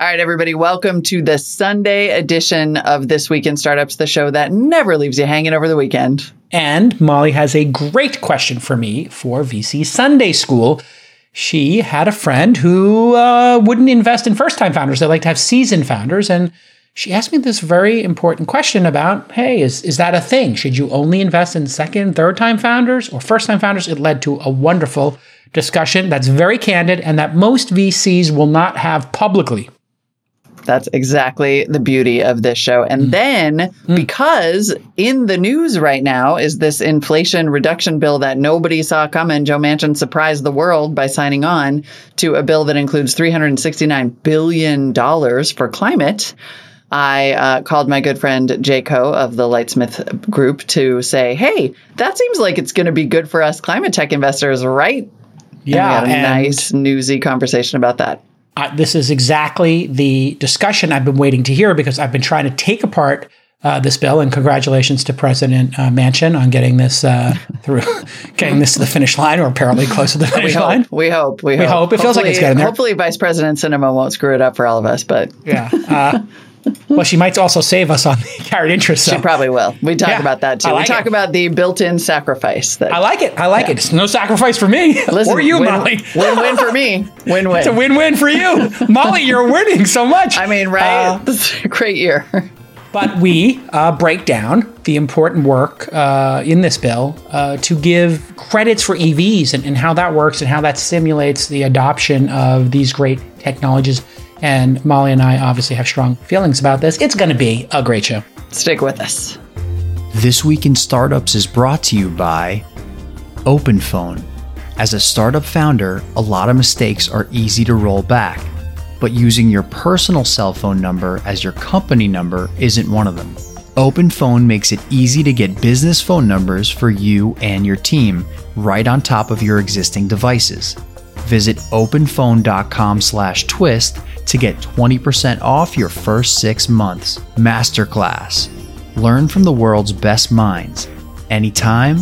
All right, everybody, welcome to the Sunday edition of This Week in Startups, the show that never leaves you hanging over the weekend. And Molly has a great question for me for VC Sunday School. She had a friend who uh, wouldn't invest in first time founders. They like to have seasoned founders. And she asked me this very important question about hey, is, is that a thing? Should you only invest in second, third time founders or first time founders? It led to a wonderful discussion that's very candid and that most VCs will not have publicly. That's exactly the beauty of this show. And mm. then, mm. because in the news right now is this inflation reduction bill that nobody saw coming, Joe Manchin surprised the world by signing on to a bill that includes $369 billion for climate. I uh, called my good friend Jay Koh of the Lightsmith Group to say, hey, that seems like it's going to be good for us climate tech investors, right? Yeah. And we had a nice, newsy conversation about that this is exactly the discussion I've been waiting to hear because I've been trying to take apart uh, this bill. And congratulations to President uh, Manchin on getting this uh, through, getting this to the finish line, or apparently close to the finish we line. Hope, we hope. We, we hope. hope. It feels like it's getting there. Hopefully, Vice President Sinema won't screw it up for all of us. But yeah. Well, she might also save us on the carried interest. So. She probably will. We talk yeah, about that too. Like we talk it. about the built-in sacrifice. That, I like it. I like yeah. it. It's no sacrifice for me Listen, or you, win, Molly. Win-win for me. Win-win. It's a win-win for you, Molly. You're winning so much. I mean, right? Uh, this is a great year. but we uh, break down the important work uh, in this bill uh, to give credits for EVs and, and how that works and how that stimulates the adoption of these great technologies and Molly and I obviously have strong feelings about this. It's going to be a great show. Stick with us. This Week in Startups is brought to you by OpenPhone. As a startup founder, a lot of mistakes are easy to roll back, but using your personal cell phone number as your company number isn't one of them. OpenPhone makes it easy to get business phone numbers for you and your team right on top of your existing devices. Visit openphone.com/twist to get 20% off your first 6 months. Masterclass. Learn from the world's best minds, anytime,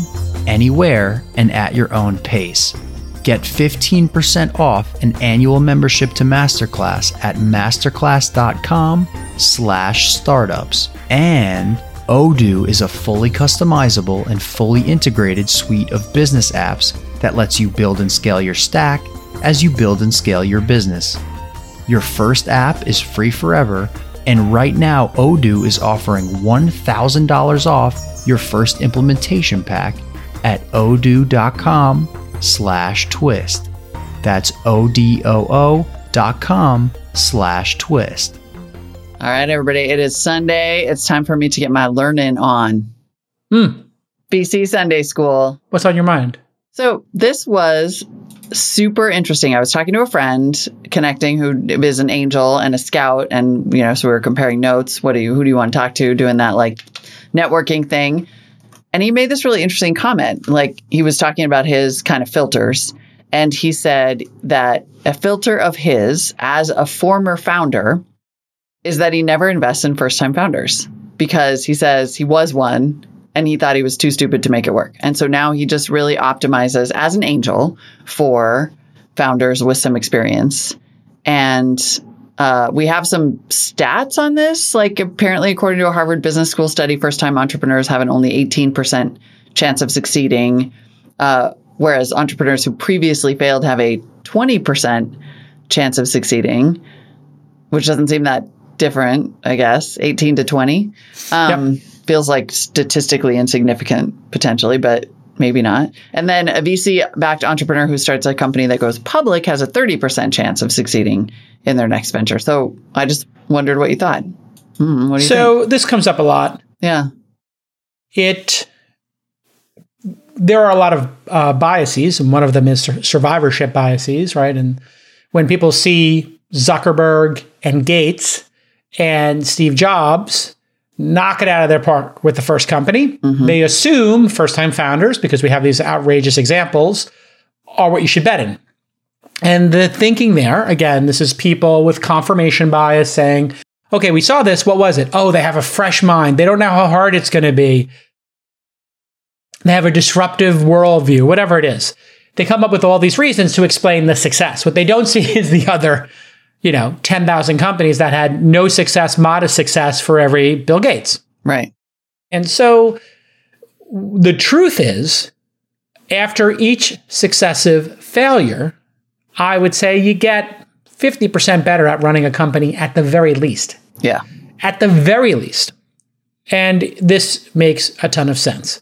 anywhere, and at your own pace. Get 15% off an annual membership to Masterclass at masterclass.com slash startups. And Odoo is a fully customizable and fully integrated suite of business apps that lets you build and scale your stack as you build and scale your business. Your first app is free forever, and right now Odoo is offering $1,000 off your first implementation pack at odoo.com slash twist. That's O-D-O-O dot com slash twist. All right, everybody. It is Sunday. It's time for me to get my learning on. Hmm. VC Sunday School. What's on your mind? So this was super interesting. I was talking to a friend connecting who is an angel and a scout, and you know, so we were comparing notes. What do you who do you want to talk to? Doing that like networking thing. And he made this really interesting comment. Like he was talking about his kind of filters. And he said that a filter of his as a former founder is that he never invests in first time founders because he says he was one and he thought he was too stupid to make it work. And so now he just really optimizes as an angel for founders with some experience. And uh, we have some stats on this. Like, apparently, according to a Harvard Business School study, first time entrepreneurs have an only 18% chance of succeeding, uh, whereas entrepreneurs who previously failed have a 20% chance of succeeding, which doesn't seem that different, I guess, 18 to 20. Um, yep feels like statistically insignificant potentially, but maybe not. And then a VC backed entrepreneur who starts a company that goes public has a 30% chance of succeeding in their next venture. So I just wondered what you thought. Hmm, what so think? this comes up a lot. Yeah. It, there are a lot of uh, biases, and one of them is survivorship biases, right? And when people see Zuckerberg and Gates and Steve Jobs, knock it out of their park with the first company. Mm-hmm. They assume first time founders, because we have these outrageous examples, are what you should bet in. And the thinking there, again, this is people with confirmation bias saying, okay, we saw this. What was it? Oh, they have a fresh mind. They don't know how hard it's going to be. They have a disruptive worldview, whatever it is. They come up with all these reasons to explain the success. What they don't see is the other you know, 10,000 companies that had no success, modest success for every Bill Gates. Right. And so the truth is, after each successive failure, I would say you get 50% better at running a company at the very least. Yeah. At the very least. And this makes a ton of sense.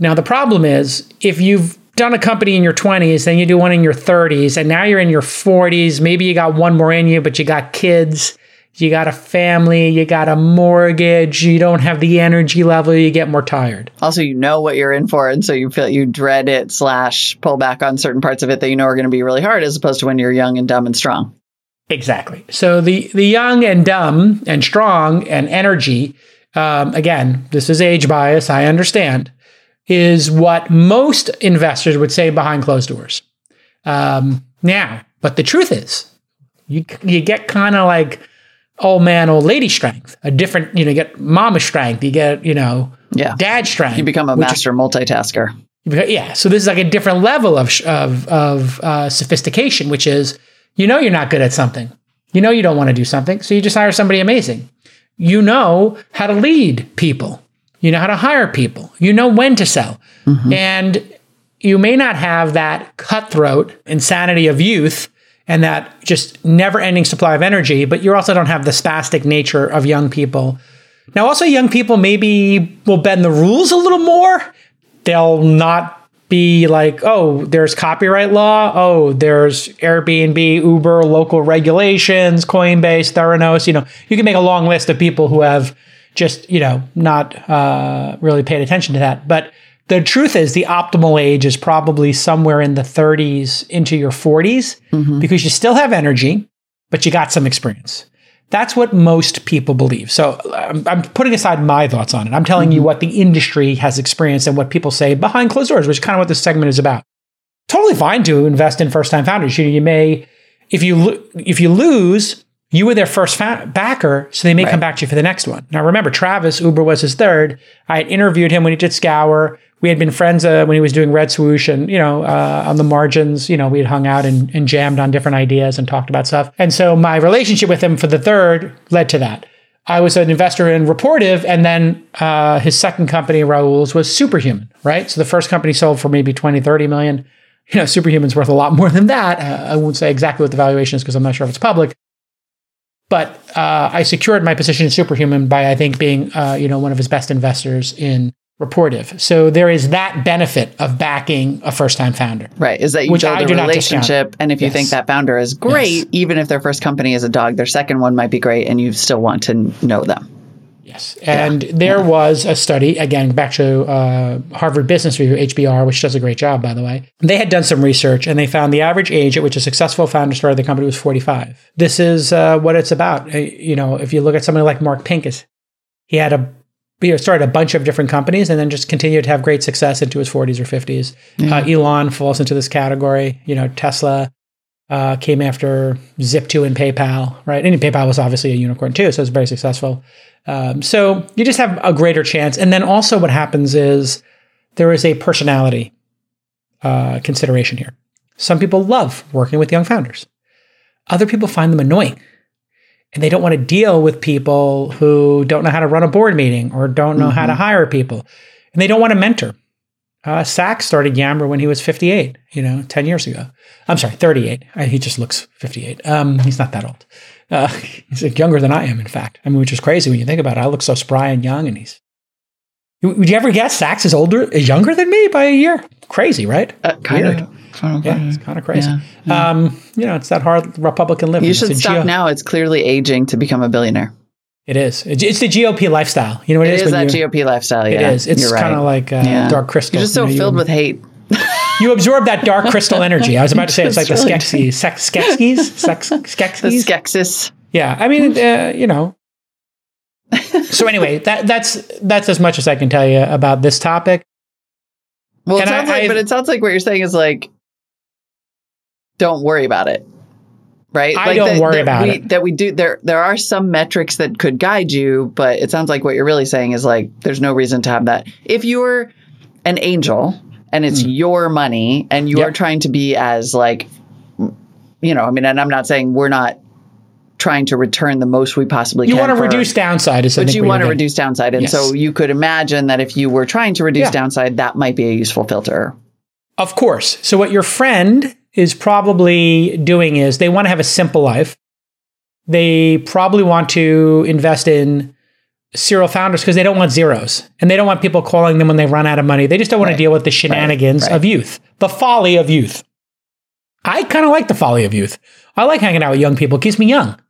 Now, the problem is if you've done a company in your 20s, then you do one in your 30s, and now you're in your 40s, maybe you got one more in you, but you got kids, you got a family, you got a mortgage, you don't have the energy level, you get more tired. Also, you know what you're in for, and so you feel you dread it slash pull back on certain parts of it that you know are going to be really hard, as opposed to when you're young and dumb and strong. Exactly. So the the young and dumb and strong and energy, um, again, this is age bias. I understand, is what most investors would say behind closed doors. Um, now, but the truth is, you you get kind of like old man, old lady strength. A different, you know, you get mama strength. You get, you know, Yeah. dad strength. You become a master multitasker. yeah. So this is like a different level of of of uh, sophistication, which is you know you're not good at something. You know you don't want to do something, so you just hire somebody amazing. You know how to lead people. You know how to hire people. You know when to sell, mm-hmm. and you may not have that cutthroat insanity of youth and that just never ending supply of energy, but you also don't have the spastic nature of young people. Now, also, young people maybe will bend the rules a little more. They'll not be like, oh, there's copyright law. Oh, there's Airbnb, Uber, local regulations, Coinbase, Theranos. You know, you can make a long list of people who have just, you know, not uh, really paid attention to that. But the truth is, the optimal age is probably somewhere in the 30s into your 40s mm-hmm. because you still have energy, but you got some experience. That's what most people believe. So I'm, I'm putting aside my thoughts on it. I'm telling you mm-hmm. what the industry has experienced and what people say behind closed doors, which is kind of what this segment is about. Totally fine to invest in first time founders. You, you may, if you lo- if you lose, you were their first fa- backer, so they may come back to you for the next one. Now remember, Travis Uber was his third. I had interviewed him when he did Scour. We had been friends uh, when he was doing Red Swoosh, and you know, uh, on the margins, you know, we had hung out and, and jammed on different ideas and talked about stuff. And so my relationship with him for the third led to that. I was an investor in Rapportive, and then uh, his second company, Rahul's, was Superhuman, right? So the first company sold for maybe 20, 30 million. You know, Superhuman's worth a lot more than that. Uh, I won't say exactly what the valuation is because I'm not sure if it's public. But uh, I secured my position in Superhuman by, I think, being, uh, you know, one of his best investors in Rapportive. So there is that benefit of backing a first-time founder. Right. Is that you Which build I a do relationship, and if you Yes. think that founder is great, Yes. even if their first company is a dog, their second one might be great, and you still want to know them. Yes. And there was a study, again, back to uh, Harvard Business Review, HBR, which does a great job, by the way. They had done some research and they found the average age at which a successful founder started the company was 45. This is uh, what it's about. Uh, You know, if you look at somebody like Mark Pincus, he had a you know, started a bunch of different companies and then just continued to have great success into his 40s or 50s. Uh, Elon falls into this category. You know, Tesla uh, came after Zip2 and PayPal, right? And PayPal was obviously a unicorn too, so it's very successful. Um, so you just have a greater chance. And then also, what happens is there is a personality uh, consideration here. Some people love working with young founders. Other people find them annoying, and they don't want to deal with people who don't know how to run a board meeting or don't know how to hire people, and they don't want to mentor. Uh, Sacks started Yammer when he was 58, you know, 10 years ago. I'm sorry, 38. Uh, He just looks 58. Um, he's not that old. Uh, he's like younger than I am, in fact. I mean, which is crazy when you think about it. I look so spry and young, and he's. Would you ever guess Sacks is older, is younger than me by a year? Crazy, right? Uh, kind Weird. of. Kind of Yeah, it's kind of crazy. Yeah, Um, you know, it's that hard Republican living. You should stop geo- now. It's clearly aging to become a billionaire. It is. It's the GOP lifestyle. You know what It it is that GOP lifestyle. Yeah, it is. It's kind of right. like uh, Yeah. dark crystal. You're just so You know, you- filled with hate. You absorb that dark crystal energy. I was about to say it's like the Skeksis. Sex, Skeksis? Sex, The Skeksis? skexis. Yeah, I mean, uh, you know. so anyway, that that's that's as much as I can tell you about this topic. Well, it I- like, I- but it sounds like what you're saying is like, don't worry about it, right? I like don't that- worry that about we, it. That we do. There, there are some metrics that could guide you, but it sounds like what you're really saying is like, there's no reason to have that. If you're an angel and it's mm. your money, and you. Yep. are trying to be as like, you know, I mean, and I'm not saying we're not trying to return the most we possibly You can. You want to reduce downside, is but you want to reduce downside. And Yes. so you could imagine that if you were trying to reduce Yeah. downside, that might be a useful filter. Of course. So what your friend is probably doing is they want to have a simple life. They probably want to invest in serial founders because they don't want zeros and they don't want people calling them when they run out of money. They just don't want Right. to deal with the shenanigans right. of youth, the folly of youth. I kind of like the folly of youth. I like hanging out with young people. It keeps me young.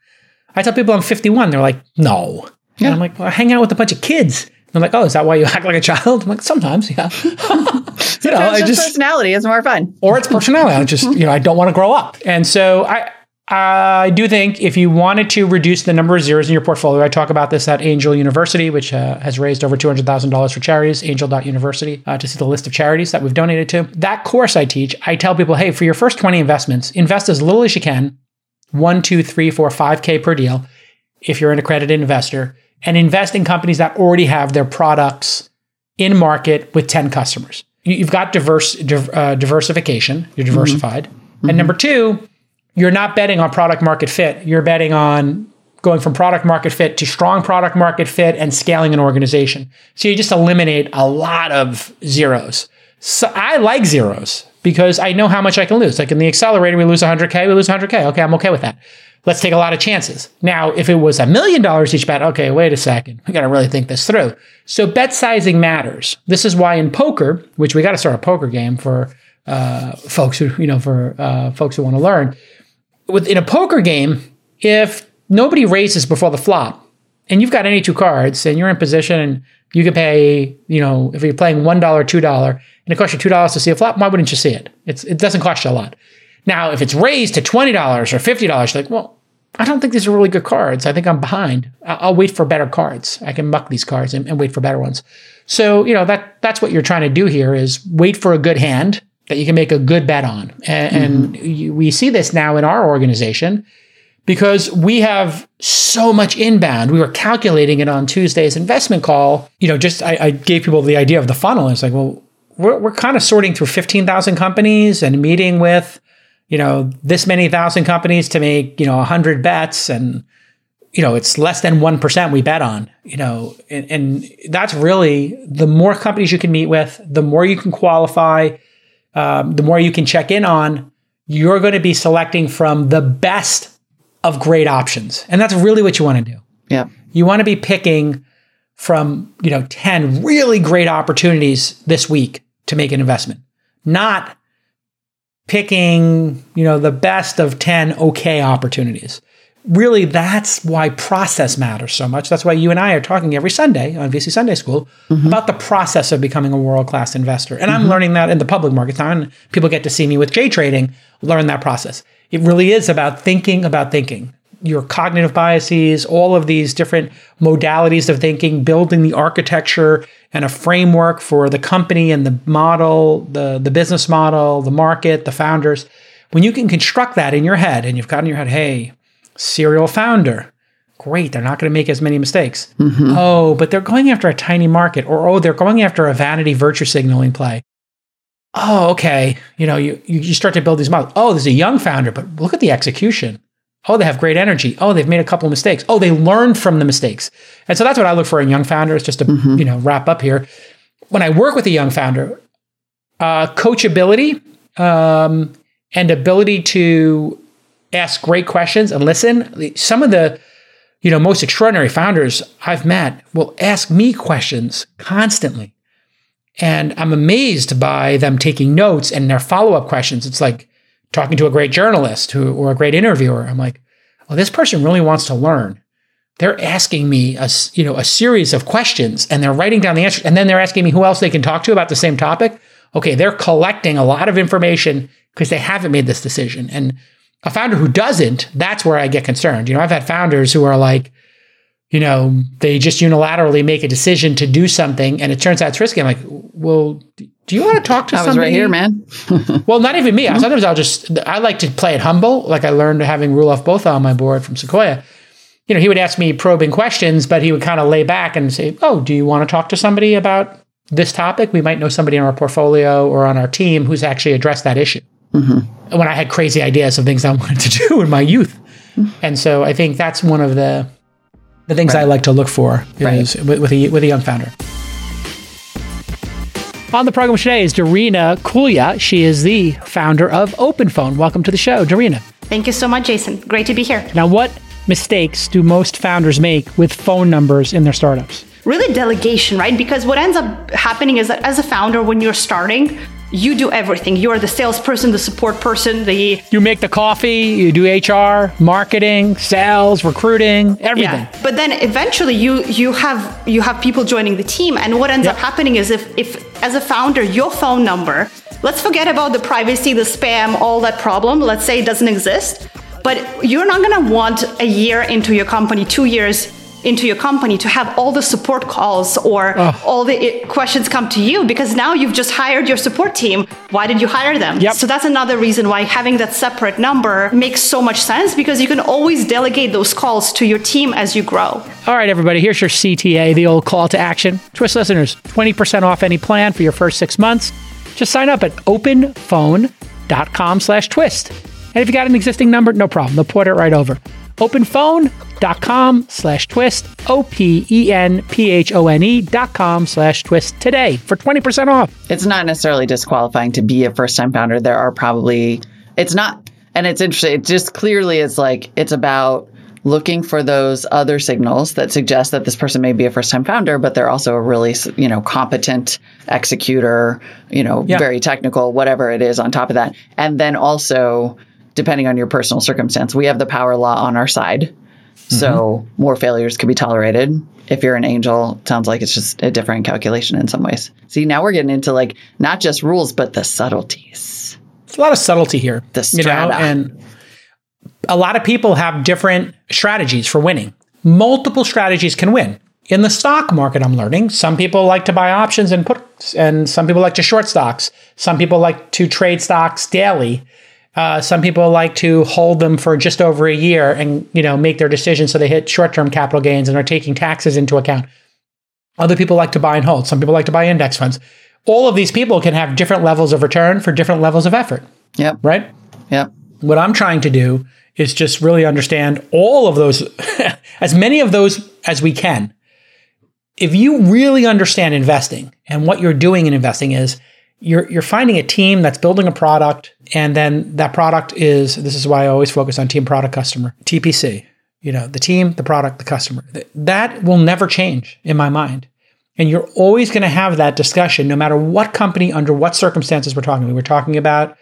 I tell people I'm 51. They're like, no. And I'm like, well, I hang out with a bunch of kids. They're like, oh, is that why you act like a child? I'm like, sometimes, yeah. you know, Sometimes I just, just personality is more fun. or it's personality. I just, you know, I don't want to grow up. And so I, I do think if you wanted to reduce the number of zeros in your portfolio, I talk about this at Angel University, which uh, has raised over $200,000 for charities, angel.university, uh, to see the list of charities that we've donated to. That course I teach, I tell people, hey, for your first 20 investments, invest as little as you can, one, two, three, four, five K per deal, if you're an accredited investor, and invest in companies that already have their products in market with 10 customers. You- You've got diverse div- uh, diversification, you're diversified. And number two, you're not betting on product market fit. You're betting on going from product market fit to strong product market fit and scaling an organization. So you just eliminate a lot of zeros. So I like zeros because I know how much I can lose. Like in the accelerator, we lose 100K, we lose 100K. Okay, I'm okay with that. Let's take a lot of chances. Now, if it was a million dollars each bet, okay, wait a second. We got to really think this through. So bet sizing matters. This is why in poker, which we got to start a poker game for uh, folks who, you know, for uh, folks who want to learn. Within a poker game, if nobody raises before the flop, and you've got any two cards, and you're in position, and you can pay, you know, if you're playing one dollar, two dollar, and it costs you two dollars to see a flop, why wouldn't you see it? It's it doesn't cost you a lot. Now, if it's raised to twenty dollars or fifty dollars, you're like, well, I don't think these are really good cards. I think I'm behind. I'll wait for better cards. I can muck these cards and, and wait for better ones. So you know that that's what you're trying to do here is wait for a good hand that you can make a good bet on, and, and you, we see this now in our organization because we have so much inbound. We were calculating it on Tuesday's investment call. You know, just I, I gave people the idea of the funnel. It's like, well, we're, we're kind of sorting through 15,000 companies and meeting with, you know, this many thousand companies to make, you know, 100 bets. And, you know, it's less than 1% we bet on, you know, and, and that's really the more companies you can meet with, the more you can qualify, um, the more you can check in on, you're going to be selecting from the best of great options. And that's really what you want to do. Yeah. You want to be picking from, you know, 10 really great opportunities this week to make an investment, not picking, you know, the best of 10 okay opportunities. Really, that's why process matters so much. That's why you and I are talking every Sunday on VC Sunday School mm-hmm. about the process of becoming a world class investor. And I'm mm-hmm. learning that in the public markets now, and people get to see me with J trading, learn that process. It really is about thinking about thinking. Your cognitive biases, all of these different modalities of thinking, building the architecture and a framework for the company and the model, the, the business model, the market, the founders. When you can construct that in your head and you've got in your head, hey, serial founder, great, they're not going to make as many mistakes. Mm-hmm. Oh, but they're going after a tiny market, or oh, they're going after a vanity virtue signaling play. Oh, okay. You know, you, you you start to build these models. Oh, there's a young founder, but look at the execution. Oh, they have great energy. Oh, they've made a couple of mistakes. Oh, they learned from the mistakes. And so that's what I look for in young founders, just to, you know, wrap up here. When I work with a young founder, uh, coachability um, and ability to ask great questions and listen. Some of the you know most extraordinary founders I've met will ask me questions constantly. And I'm amazed by them taking notes and their follow-up questions. It's like talking to a great journalist who or a great interviewer. I'm like, well, this person really wants to learn. They're asking me a you know a series of questions and they're writing down the answers and then they're asking me who else they can talk to about the same topic. Okay, they're collecting a lot of information because they haven't made this decision. And a founder who doesn't, that's where I get concerned. You know, I've had founders who are like, you know, they just unilaterally make a decision to do something and it turns out it's risky. I'm like, well, do you want to talk to I was somebody? right here, man. Well, not even me. Sometimes I'll just, I like to play it humble. Like I learned having Roelof Botha on my board from Sequoia. You know, he would ask me probing questions, but he would kind of lay back and say, oh, do you want to talk to somebody about this topic? We might know somebody in our portfolio or on our team who's actually addressed that issue. Mm-hmm. When I had crazy ideas of things I wanted to do in my youth. Mm-hmm. And so I think that's one of the the things I like to look for is with, with a with a young founder. On the program today is Darina Kulia. She is the founder of OpenPhone. Welcome to the show, Darina. Thank you so much, Jason. Great to be here. Now, what mistakes do most founders make with phone numbers in their startups? Really, delegation, right? Because what ends up happening is that as a founder, when you're starting, you do everything. You're the salesperson, the support person, the You make the coffee, you do HR, marketing, sales, recruiting, everything. yeah. But then eventually, you you have you have people joining the team, and what ends Yep. up happening is if if as a founder, your phone number, let's forget about the privacy, the spam, all that problem. Let's say it doesn't exist, but you're not gonna want a year into your company, two years into your company to have all the support calls or ah. all the questions come to you because now you've just hired your support team. Why did you hire them? Yep. So that's another reason why having that separate number makes so much sense because you can always delegate those calls to your team as you grow. All right, everybody, here's your CTA, the old call to action. Twist listeners, 20% off any plan for your first six months. Just sign up at openphone.com slash twist. And if you got an existing number, no problem. They'll port it right over. Openphone.com slash twist. O P E N P H O N E dot com slash twist today for 20% off. it's not necessarily disqualifying to be a first time founder. There are probably, it's not, and it's interesting. It just clearly is like, it's about looking for those other signals that suggest that this person may be a first time founder, but they're also a really, you know, competent executor, you know, Yeah. very technical, whatever it is on top of that. And then also, depending on your personal circumstance, we have the power law on our side. So mm-hmm. more failures could be tolerated. If you're an angel, sounds like it's just a different calculation in some ways. See, now we're getting into like not just rules, but the subtleties. It's a lot of subtlety here. The you know, and a lot of people have different strategies for winning. Multiple strategies can win. In the stock market, I'm learning some people like to buy options and puts, and some people like to short stocks. Some people like to trade stocks daily. Uh, some people like to hold them for just over a year and you know make their decisions so they hit short-term capital gains and are taking taxes into account. Other people like to buy and hold. Some people like to buy index funds. All of these people can have different levels of return for different levels of effort, Yep. right? Yep. What I'm trying to do is just really understand all of those, as many of those as we can. If you really understand investing and what you're doing in investing is you're, you're finding a team that's building a product, and then that product is this is why I always focus on team product customer, TPC. You know, the team, the product, the customer. That will never change in my mind. And you're always going to have that discussion no matter what company, under what circumstances we're talking. We were talking about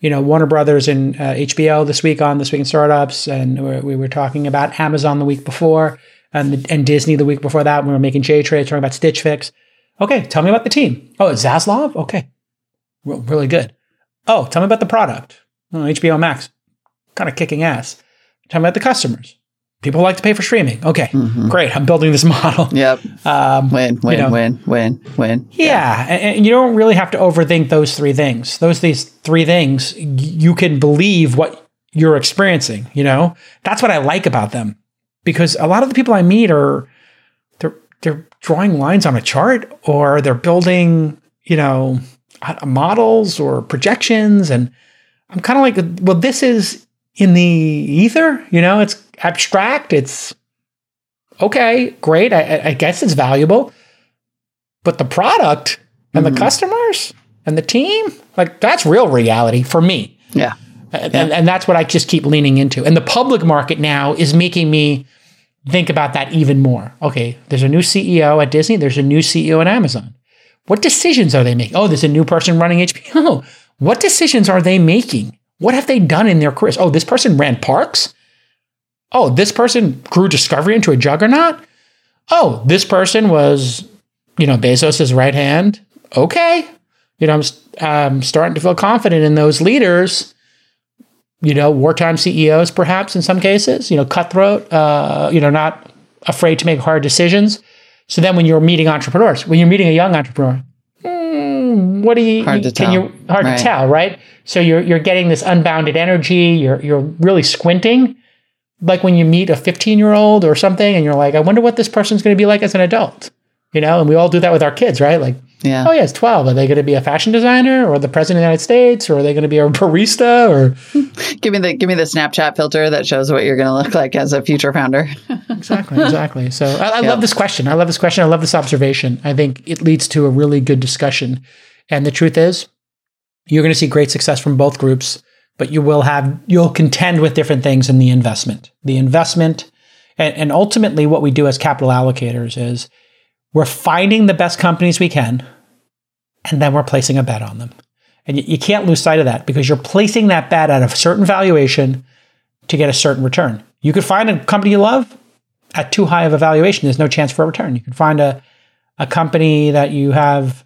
you know Warner Brothers and uh, HBO this week on This Week in Startups, and we we were talking about Amazon the week before, and the, and Disney the week before that. We were making J Trade, talking about Stitch Fix. Okay, tell me about the team. Oh, it's Zaslav. Okay, really good. Oh, tell me about the product. Oh, HBO Max, kind of kicking ass. Tell me about the customers. People like to pay for streaming. Okay, great. I'm building this model. Yep. Um, Win, win, know. win, win, win. yeah, and, and you don't really have to overthink those three things. Those these three things, you can believe what you're experiencing. You know, that's what I like about them, because a lot of the people I meet are they're they're drawing lines on a chart, or they're building, you know, models or projections, and I'm kind of like, well, this is in the ether. You know, it's abstract. It's okay, great. I, I- guess it's valuable but the product and the mm-hmm. customers and the team like that's real reality for me Yeah. and, and, and that's what i just keep leaning into and the public market now is making me think about that even more okay there's a new ceo at disney there's a new ceo at amazon what decisions are they making? Oh there's a new person running hbo what decisions are they making? What have they done in their careers? Oh this person ran parks? Oh this person grew discovery into a juggernaut? Oh this person was you know, Bezos' right hand. Okay. You know, I'm, I'm starting to feel confident in those leaders, you know, wartime CEOs, perhaps in some cases, you know, cutthroat, uh, you know, not afraid to make hard decisions. So then when you're meeting entrepreneurs, when you're meeting a young entrepreneur, hmm, what do you, Hard to can tell. you, hard Right. to tell, right? So you're, you're getting this unbounded energy. You're, you're really squinting. Like when you meet a 15 year old or something and you're like, I wonder what this person's going to be like as an adult you know and we all do that with our kids right like Yeah. Oh yeah, it's twelve. Are they going to be a fashion designer or the president of the United States, or are they going to be a barista? Or Give me the give me the Snapchat filter that shows what you're going to look like as a future founder. exactly, exactly. So I, I Yeah. love this question. I love this question. I love this observation. I think it leads to a really good discussion. And the truth is, you're going to see great success from both groups, but you will have you'll contend with different things in the investment. The investment, and, and ultimately, what we do as capital allocators is we're finding the best companies we can, and then we're placing a bet on them. And you, you can't lose sight of that because you're placing that bet at a certain valuation to get a certain return. You could find a company you love at too high of a valuation. There's no chance for a return. You can find a, a company that you have,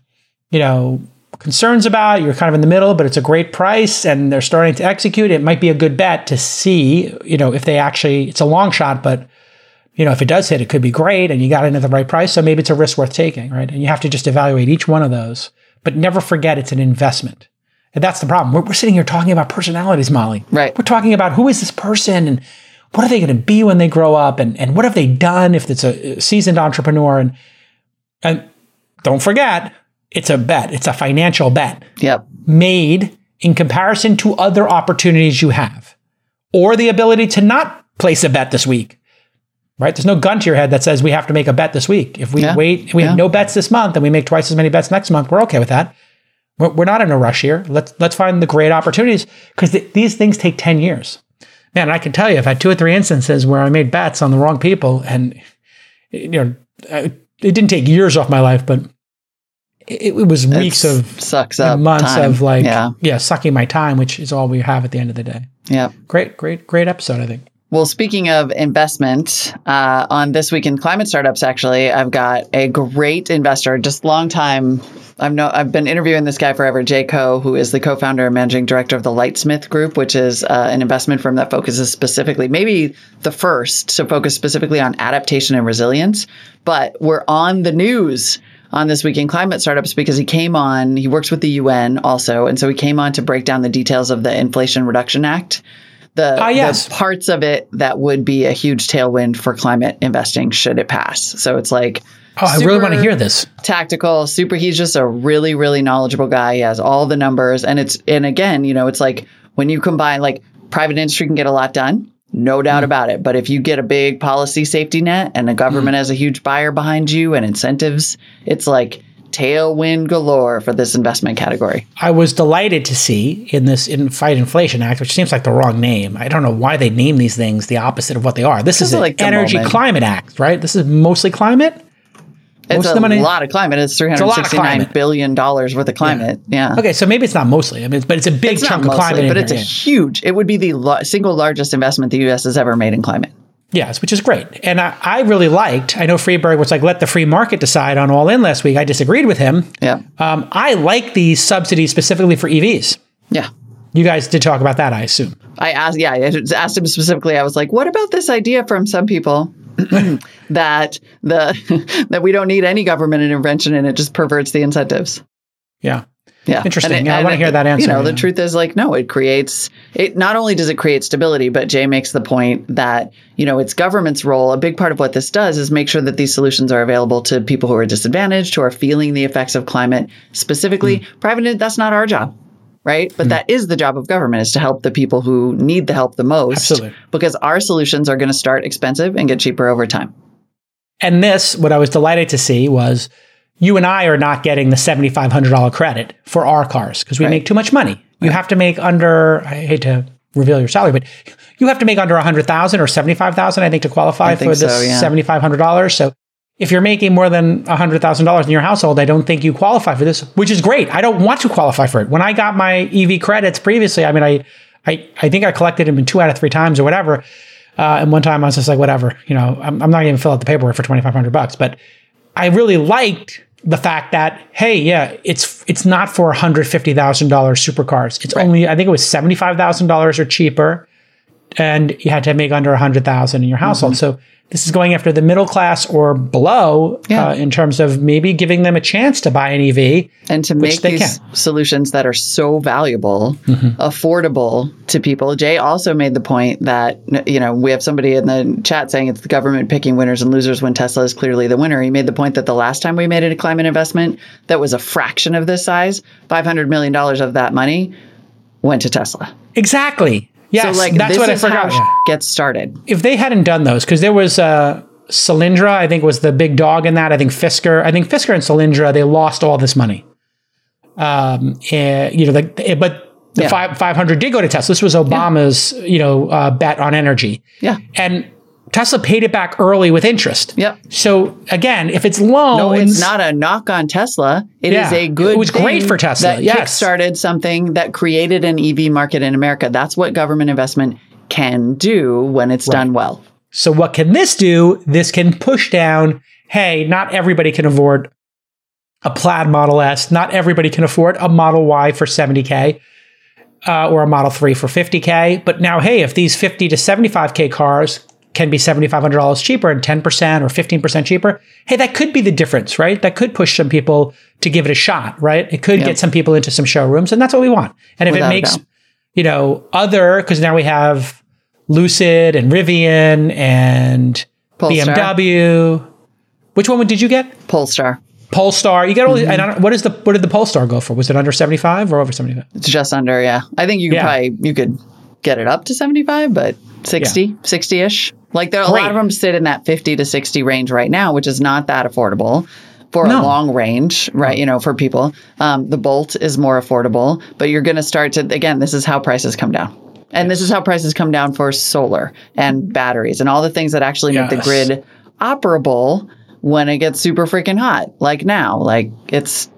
you know, concerns about, you're kind of in the middle, but it's a great price and they're starting to execute. It might be a good bet to see, you know, if they actually, it's a long shot, but you know, if it does hit, it could be great and you got in at the right price. So maybe it's a risk worth taking, right? And you have to just evaluate each one of those, but never forget it's an investment. And that's the problem. We're, we're sitting here talking about personalities, Molly. Right. We're talking about who is this person and what are they going to be when they grow up? And, and what have they done if it's a seasoned entrepreneur? And and don't forget it's a bet. It's a financial bet. Yep. made in comparison to other opportunities you have. Or the ability to not place a bet this week. Right? There's no gun to your head that says we have to make a bet this week. If we Yeah. wait if we Yeah. have no bets this month and we make twice as many bets next month we're okay with that. We're, we're not in a rush here. Let's let's find the great opportunities. Because th- these things take 10 years man i can tell you i've had two or three instances where i made bets on the wrong people and you know it didn't take years off my life but it, it was weeks It's- of sucks up months time. of like yeah. yeah sucking my time which is all we have at the end of the day Yeah, great great great episode i think Well, speaking of investment, uh, on this week in climate startups, actually, I've got a great investor, just long time. I've no, I've been interviewing this guy forever, Jay Koh, who is the co-founder and managing director of the Lightsmith Group, which is uh, an investment firm that focuses specifically, maybe the first to focus specifically on adaptation and resilience. But we're on the news on this week in climate startups because he came on. He works with the UN also, and so he came on to break down the details of the Inflation Reduction Act the, Ah, yes. the parts of it that would be a huge tailwind for climate investing should it pass. So it's like oh i really want to hear this tactical, super. He's just a really, really knowledgeable guy. He has all the numbers, and it's and again, you know, it's like when you combine like private industry can get a lot done. No Mm. doubt about it. But if you get a big policy safety net and the government has a huge buyer behind you and incentives, it's like tailwind galore for this investment category. i was delighted to see in this in fight inflation act which seems like the wrong name i don't know why they name these things the opposite of what they are this is This is an like the energy moment. climate act right this is mostly climate It's Most a of money- lot of climate. It's three a hundred sixty-nine billion dollars worth of climate. Yeah. okay so maybe it's not mostly i mean but it's a big It's chunk of climate but it's a yeah. huge. It would be the lo- single largest investment the U.S. has ever made in climate. Yes, which is great. And I, I really liked, I know Friedberg was like, let the free market decide on all in last week. I disagreed with him. Yeah, Um, I like these subsidies specifically for EVs. yeah. You guys did talk about that, I assume. I asked, yeah, I asked him specifically. I was like, "What about this idea from some people that the that we don't need any government intervention and it just perverts the incentives?" Yeah. Yeah, Interesting. And Yeah, I wanna hear that answer, You know, the truth is like, no, it creates. It not only does it create stability, but Jay makes the point that you know it's government's role. A big part of what this does is make sure that these solutions are available to people who are disadvantaged, who are feeling the effects of climate. Specifically, Hmm. private. That's not our job. Right. But that is the job of government is to help the people who need the help the most. Absolutely. Because our solutions are going to start expensive and get cheaper over time. And this, what I was delighted to see was you and I are not getting the $7,500 credit for our cars because we Right. make too much money. You have to make under, I hate to reveal your salary, but you have to make under 100,000 or 75,000, I think, to qualify think for this so, yeah. $7,500. So if you're making more than $100,000 in your household, I don't think you qualify for this, which is great. I don't want to qualify for it. When I got my EV credits previously, I mean, I, I, I think I collected them in two out of three times or whatever. Uh, and one time I was just like, whatever, you know, I'm, I'm not going to fill out the paperwork for 2,500 bucks. But I really liked the fact that, hey, yeah, it's it's not for $150,000 supercars. It's only, I think it was $75,000 or cheaper. And you had to make under a hundred thousand in your household. Mm-hmm. So this is going after the middle class or below Yeah. uh, in terms of maybe giving them a chance to buy an EV. and to make these can. solutions that are so valuable Mm-hmm. affordable to people jay also made the point that you know we have somebody in the chat saying it's the government picking winners and losers when tesla is clearly the winner he made the point that the last time we made a climate investment that was a fraction of this size 500 million dollars of that money went to tesla Exactly. Yes, so like that's this what I forgot. how Yeah. it gets started if they hadn't done those, because there was uh, Solyndra, I think was the big dog in that. I think Fisker, I think Fisker and Solyndra, they lost all this money. Um, and, you know, like, eh, but the Yeah. five five hundred did go to Tesla. This was Obama's, you know, uh, bet on energy, yeah and Tesla paid it back early with interest. Yep. So again, if it's loans, No, it's not a knock on Tesla. It is Yeah. a good. It was great for Tesla, That yes. kickstarted something that created an EV market in America. That's what government investment can do when it's done well. So what can this do? This can push down, hey, not everybody can afford a plaid Model S. Not everybody can afford a Model Y for 70K uh, or a Model 3 for 50K. But now, hey, if these 50 to 75K cars can be $7,500 cheaper and 10% or 15% cheaper, hey, that could be the difference, right? That could push some people to give it a shot, right? It could Yep. get some people into some showrooms, and that's what we want. And if Without it makes, you know, other, because now we have Lucid and Rivian and Polestar. BMW. Which one did you get? Polestar. Polestar. You got all. Mm-hmm. I don't, what is the what did the Polestar go for? Was it under seventy five or over seventy five? It's just under. Yeah, I think you could Yeah. probably you could get it up to seventy five, but 60, 60 ish. Like there, a Great. lot of them sit in that fifty to sixty range right now, which is not that affordable. For No. a long range, right? You know, for people, um, the Bolt is more affordable, but you're going to start to again. This is how prices come down, and this is how prices come down for solar and batteries and all the things that actually make the grid operable when it gets super freaking hot, like now. Like it's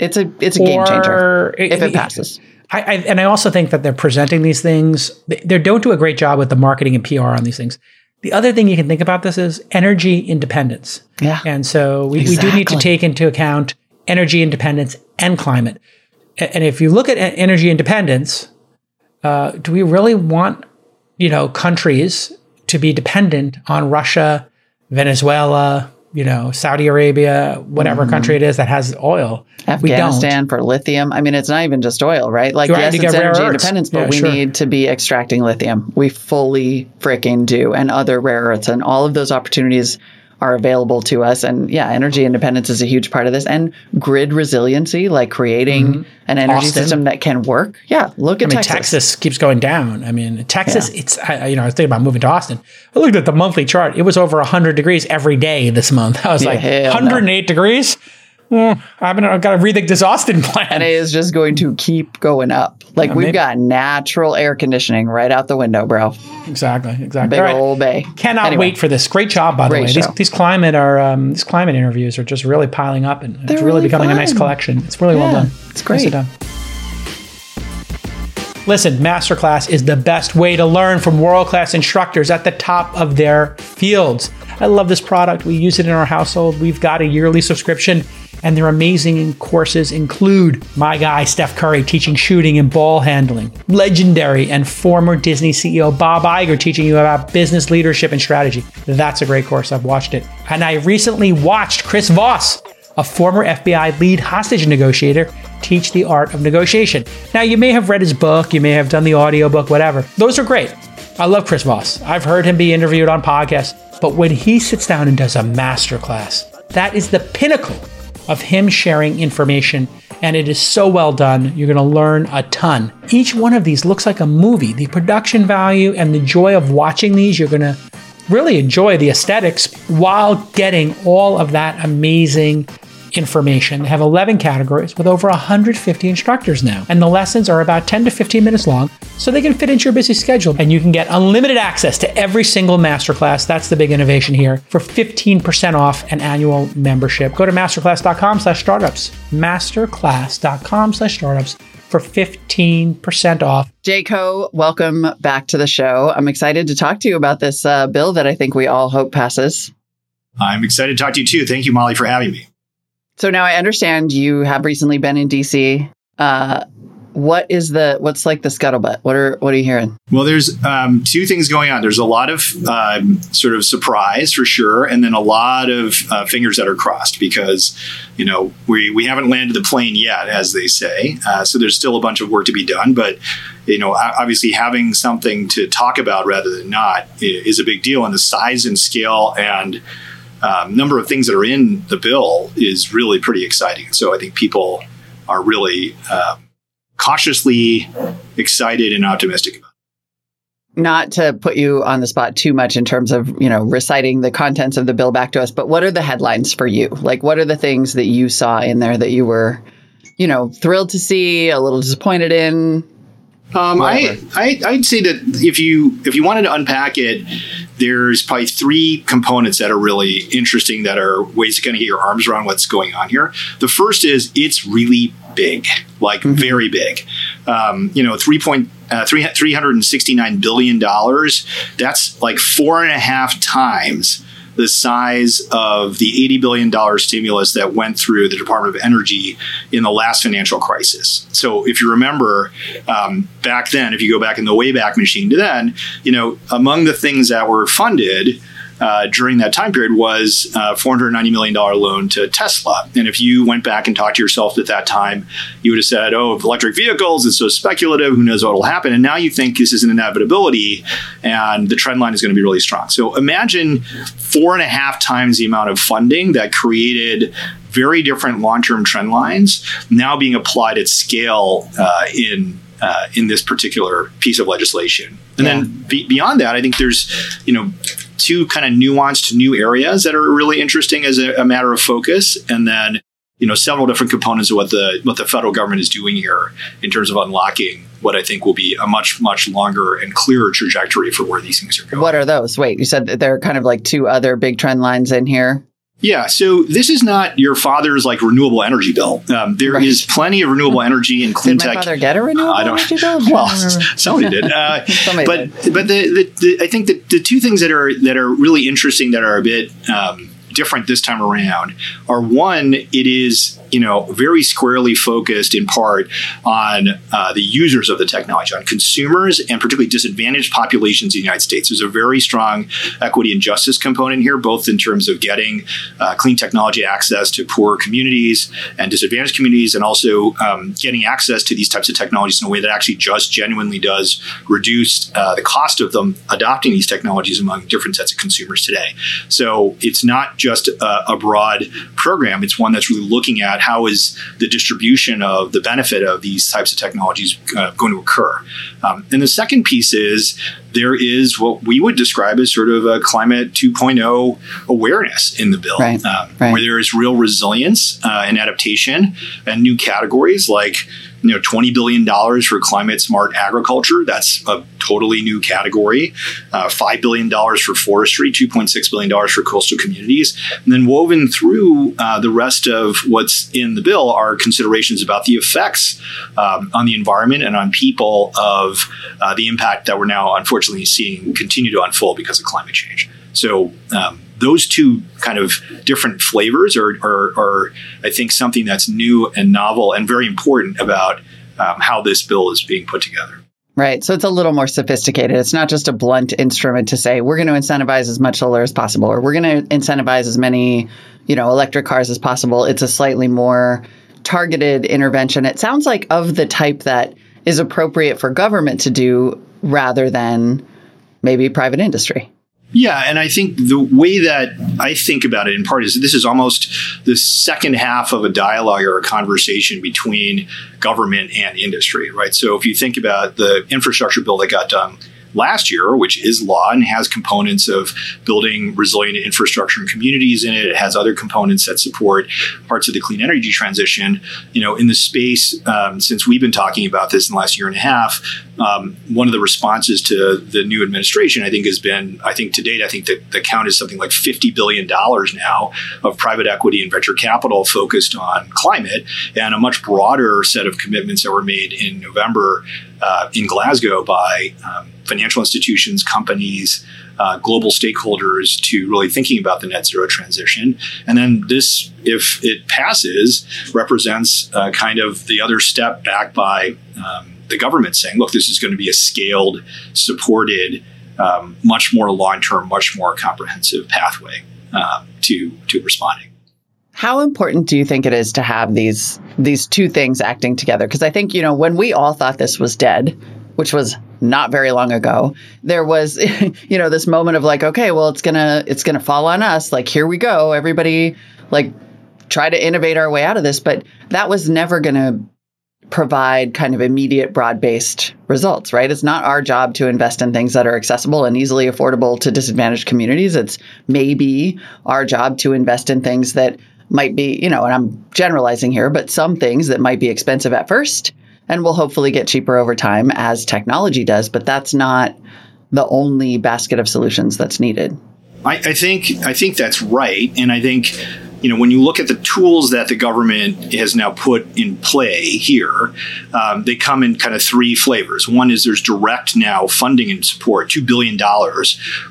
it's a it's a game changer Or- if it passes. I, I and I also think that they're presenting these things. They, they don't do a great job with the marketing and PR on these things. The other thing you can think about this is energy independence. Yeah. And so we, we do need to take into account energy independence and climate. And if you look at energy independence, uh, do we really want, you know, countries to be dependent on Russia, Venezuela, you know, Saudi Arabia, whatever country it is that has oil? We don't. Mm-hmm. Afghanistan for lithium. I mean, it's not even just oil, right? Like, yes, it's energy independence, but Yeah, we sure. need to be extracting lithium. We fully freaking do. And other rare earths and all of those opportunities are available to us. And yeah, energy independence is a huge part of this. And grid resiliency, like creating an energy Mm-hmm. Austin. system that can work. Yeah, look at I mean, Texas. Texas. keeps going down. I mean, Texas, it's, I, you know, I was thinking about moving to Austin. I looked at the monthly chart. It was over 100 degrees every day this month. I was like, hell no. 108 degrees? Mm, I've, been, I've got to rethink this Austin plan. And it is just going to keep going up. Like, we've maybe- got natural air conditioning right out the window, bro. exactly, exactly. Big right. old bay. Cannot Anyway. wait for this. Great job, by the way. These, these climate are um, these climate interviews are just really piling up, and it's They're really, really becoming a nice collection. It's really well done. it's great. Done. Listen, Masterclass is the best way to learn from world class instructors at the top of their fields. I love this product. We use it in our household. We've got a yearly subscription, and their amazing courses include my guy, Steph Curry, teaching shooting and ball handling, legendary and former Disney CEO Bob Iger teaching you about business leadership and strategy. That's a great course. I've watched it. And I recently watched Chris Voss a former FBI lead hostage negotiator, teach the art of negotiation. Now, you may have read his book, you may have done the audiobook, whatever. Those are great. I love Chris Voss. I've heard him be interviewed on podcasts, but when he sits down and does a masterclass, that is the pinnacle of him sharing information, and it is so well done. You're going to learn a ton. Each one of these looks like a movie. The production value and the joy of watching these, you're going to really enjoy the aesthetics while getting all of that amazing information. They have 11 categories with over 150 instructors now. And the lessons are about 10 to 15 minutes long, so they can fit into your busy schedule. And you can get unlimited access to every single masterclass. That's the big innovation here for 15% off an annual membership. Go to masterclass.com slash startups. Masterclass.com slash startups for 15% off. Jay Koh, welcome back to the show. I'm excited to talk to you about this uh, bill that I think we all hope passes. I'm excited to talk to you too. Thank you, Molly, for having me. So now I understand you have recently been in DC. Uh, what is the what's like the scuttlebutt? What are what are you hearing? Well, there's um, two things going on. There's a lot of um, sort of surprise for sure, and then a lot of uh, fingers that are crossed because you know we we haven't landed the plane yet, as they say. Uh, so there's still a bunch of work to be done, but you know obviously having something to talk about rather than not is a big deal, and the size and scale and um, number of things that are in the bill is really pretty exciting. So I think people are really uh, cautiously excited and optimistic about. Not to put you on the spot too much in terms of, you know, reciting the contents of the bill back to us, but what are the headlines for you? Like what are the things that you saw in there that you were, you know, thrilled to see, a little disappointed in? Um, I, I I'd say that if you if you wanted to unpack it, there's probably three components that are really interesting that are ways to kind of get your arms around what's going on here. The first is it's really big, like mm-hmm. very big. Um, you know, three point uh, three three hundred and sixty nine billion dollars. That's like four and a half times the size of the $80 billion stimulus that went through the Department of Energy in the last financial crisis. So if you remember um, back then, if you go back in the Wayback Machine to then, you know, among the things that were funded uh, during that time period was a $490 million loan to Tesla. And if you went back and talked to yourself at that time, you would have said, oh, electric vehicles is so speculative, who knows what will happen. And now you think this is an inevitability and the trend line is going to be really strong. So imagine four and a half times the amount of funding that created very different long-term trend lines now being applied at scale uh, in uh, in this particular piece of legislation. And yeah. then be- beyond that, I think there's you know two kind of nuanced new areas that are really interesting as a, a matter of focus, and then you know several different components of what the what the federal government is doing here in terms of unlocking what I think will be a much much longer and clearer trajectory for where these things are going. What are those? Wait, you said there are kind of like two other big trend lines in here. Yeah, so this is not your father's like renewable energy bill. Um, there right. is plenty of renewable energy in clean did tech. my father get a renewable uh, energy bill? Well, somebody did. Uh, somebody but did. but the, the, the, I think that the two things that are that are really interesting that are a bit um, different this time around are one, it is you know very squarely focused in part on uh, the users of the technology, on consumers and particularly disadvantaged populations in the United States. There's a very strong equity and justice component here, both in terms of getting uh, clean technology access to poor communities and disadvantaged communities, and also um, getting access to these types of technologies in a way that actually just genuinely does reduce uh, the cost of them adopting these technologies among different sets of consumers today. So it's not just a, a broad program; it's one that's really looking at how is the distribution of the benefit of these types of technologies uh, going to occur. Um, and the second piece is there is what we would describe as sort of a climate 2.0 awareness in the bill, right, um, right. where there is real resilience uh, and adaptation and new categories like you know, $20 billion for climate smart agriculture. That's a totally new category. Uh, $5 billion for forestry, $2.6 billion for coastal communities. And then woven through uh, the rest of what's in the bill are considerations about the effects um, on the environment and on people of uh, the impact that we're now unfortunately seeing continue to unfold because of climate change. So, um, those two kind of different flavors are, are, are, I think, something that's new and novel and very important about um, how this bill is being put together. Right. So it's a little more sophisticated. It's not just a blunt instrument to say we're going to incentivize as much solar as possible or we're going to incentivize as many, you know, electric cars as possible. It's a slightly more targeted intervention. It sounds like of the type that is appropriate for government to do rather than maybe private industry. Yeah, and I think the way that I think about it in part is this is almost the second half of a dialogue or a conversation between government and industry, right? So if you think about the infrastructure bill that got done last year, which is law and has components of building resilient infrastructure and communities in it. It has other components that support parts of the clean energy transition. You know, in the space, um, since we've been talking about this in the last year and a half, um, one of the responses to the new administration, I think, has been, I think to date, I think that the count is something like $50 billion now of private equity and venture capital focused on climate and a much broader set of commitments that were made in November uh, in Glasgow by um, financial institutions, companies, uh, global stakeholders to really thinking about the net zero transition. And then this, if it passes, represents uh, kind of the other step back by um, the government saying, look, this is going to be a scaled, supported, um, much more long term, much more comprehensive pathway uh, to to responding. How important do you think it is to have these these two things acting together? Because I think you know when we all thought this was dead, which was not very long ago, there was you know this moment of like, okay, well it's gonna it's gonna fall on us. Like here we go, everybody like try to innovate our way out of this. But that was never gonna provide kind of immediate broad based results, right? It's not our job to invest in things that are accessible and easily affordable to disadvantaged communities. It's maybe our job to invest in things that might be, you know, and I'm generalizing here, but some things that might be expensive at first and will hopefully get cheaper over time as technology does. But that's not the only basket of solutions that's needed. I, I think I think that's right, and I think you know, when you look at the tools that the government has now put in play here, um, they come in kind of three flavors. One is there's direct now funding and support, $2 billion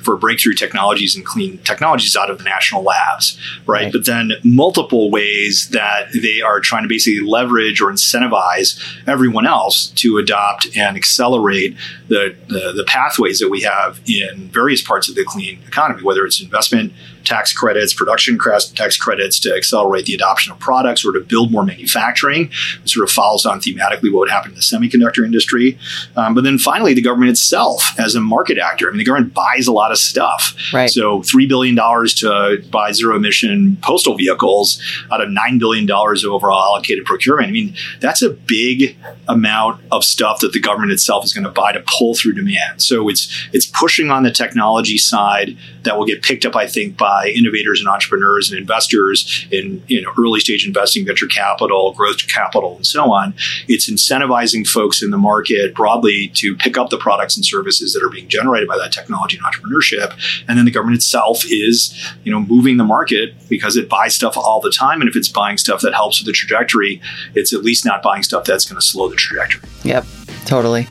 for breakthrough technologies and clean technologies out of the national labs, right? right? But then multiple ways that they are trying to basically leverage or incentivize everyone else to adopt and accelerate the, the, the pathways that we have in various parts of the clean economy, whether it's investment tax credits, production tax credits to accelerate the adoption of products or to build more manufacturing. It sort of follows on thematically what would happen in the semiconductor industry. Um, but then finally, the government itself as a market actor. I mean, the government buys a lot of stuff. Right. So $3 billion to buy zero emission postal vehicles out of $9 billion of overall allocated procurement. I mean, that's a big amount of stuff that the government itself is going to buy to pull through demand. So it's, it's pushing on the technology side that will get picked up, I think, by by innovators and entrepreneurs and investors in you know early stage investing, venture capital, growth capital, and so on. It's incentivizing folks in the market broadly to pick up the products and services that are being generated by that technology and entrepreneurship. And then the government itself is you know moving the market because it buys stuff all the time, and if it's buying stuff that helps with the trajectory, it's at least not buying stuff that's going to slow the trajectory. Yep, totally.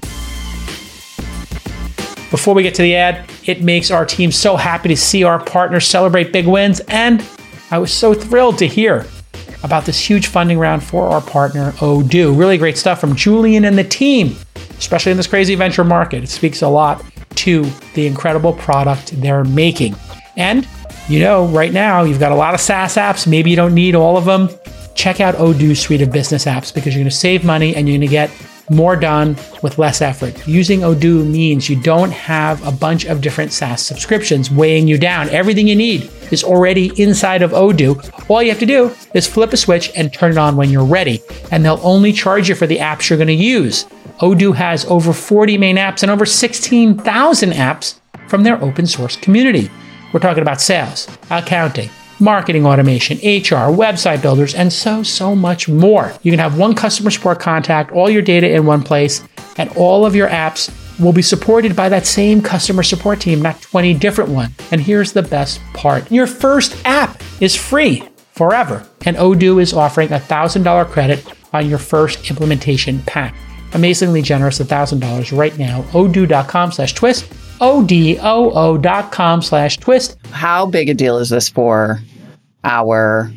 Before we get to the ad, it makes our team so happy to see our partners celebrate big wins. And I was so thrilled to hear about this huge funding round for our partner, Odoo. Really great stuff from Julian and the team, especially in this crazy venture market. It speaks a lot to the incredible product they're making. And you know, right now you've got a lot of SaaS apps. Maybe you don't need all of them. Check out Odoo's suite of business apps because you're going to save money and you're going to get more done with less effort. Using Odoo means you don't have a bunch of different SaaS subscriptions weighing you down. Everything you need is already inside of Odoo. All you have to do is flip a switch and turn it on when you're ready, and they'll only charge you for the apps you're going to use. Odoo has over 40 main apps and over 16,000 apps from their open source community. We're talking about sales, accounting, marketing automation, HR, website builders, and so, so much more. You can have one customer support contact, all your data in one place, and all of your apps will be supported by that same customer support team, not 20 different ones. And here's the best part your first app is free forever. And Odoo is offering a $1,000 credit on your first implementation pack. Amazingly generous, $1,000 right now. Odoo.com slash twist. O-D-O-O dot com slash twist. How big a deal is this for our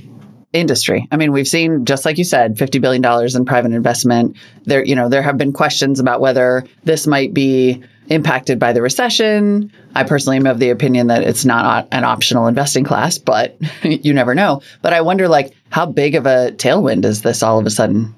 industry. I mean, we've seen, just like you said, $50 billion in private investment. There, you know, there have been questions about whether this might be impacted by the recession. I personally am of the opinion that it's not an optional investing class, but you never know. But I wonder, like, how big of a tailwind is this all of a sudden?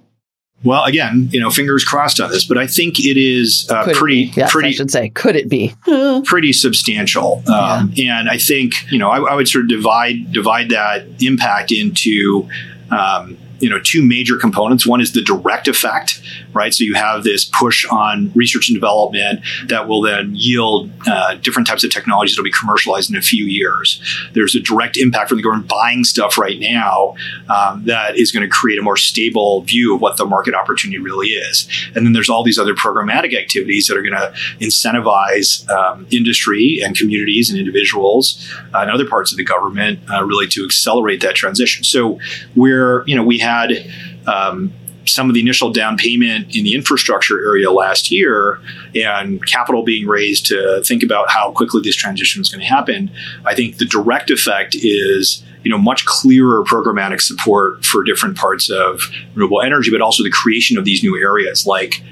Well, again, you know, fingers crossed on this, but I think it is uh, pretty, yes, pretty. I should say, could it be pretty substantial? Um, yeah. And I think you know, I, I, would sort of divide divide that impact into. Um, you know two major components. One is the direct effect right? So you have this push on research and development that will then yield uh, different types of technologies that will be commercialized in a few years. There's a direct impact from the government buying stuff right now um, that is going to create a more stable view of what the market opportunity really is. And then there's all these other programmatic activities that are going to incentivize um, industry and communities and individuals uh, and other parts of the government uh, really to accelerate that transition. So we're you know we have had um, some of the initial down payment in the infrastructure area last year and capital being raised to think about how quickly this transition is going to happen, I think the direct effect is you know much clearer programmatic support for different parts of renewable energy, but also the creation of these new areas like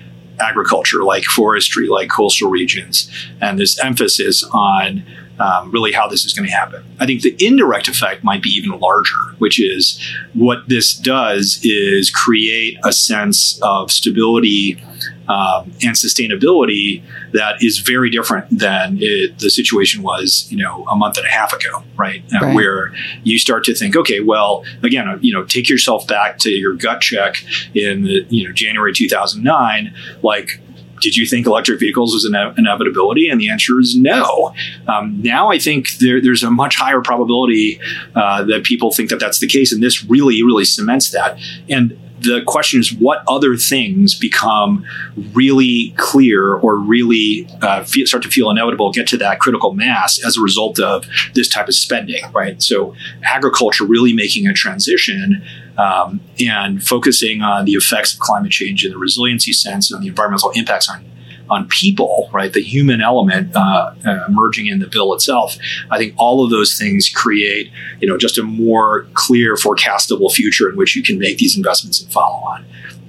agriculture, like forestry, like coastal regions, and this emphasis on um, really how this is going to happen. I think the indirect effect might be even larger, which is what this does is create a sense of stability um, and sustainability that is very different than it, the situation was, you know, a month and a half ago, right? Right? Where you start to think, okay, well, again, you know, take yourself back to your gut check in the, you know January 2009, like did you think electric vehicles was an inevitability? And the answer is no. Um, now I think there, there's a much higher probability uh, that people think that that's the case, and this really, really cements that. And the question is what other things become really clear or really uh, feel, start to feel inevitable, get to that critical mass as a result of this type of spending, right? So, agriculture really making a transition um, and focusing on the effects of climate change in the resiliency sense and the environmental impacts on on people, right? The human element uh, uh, emerging in the bill itself. I think all of those things create, you know, just a more clear, forecastable future in which you can make these investments and follow on.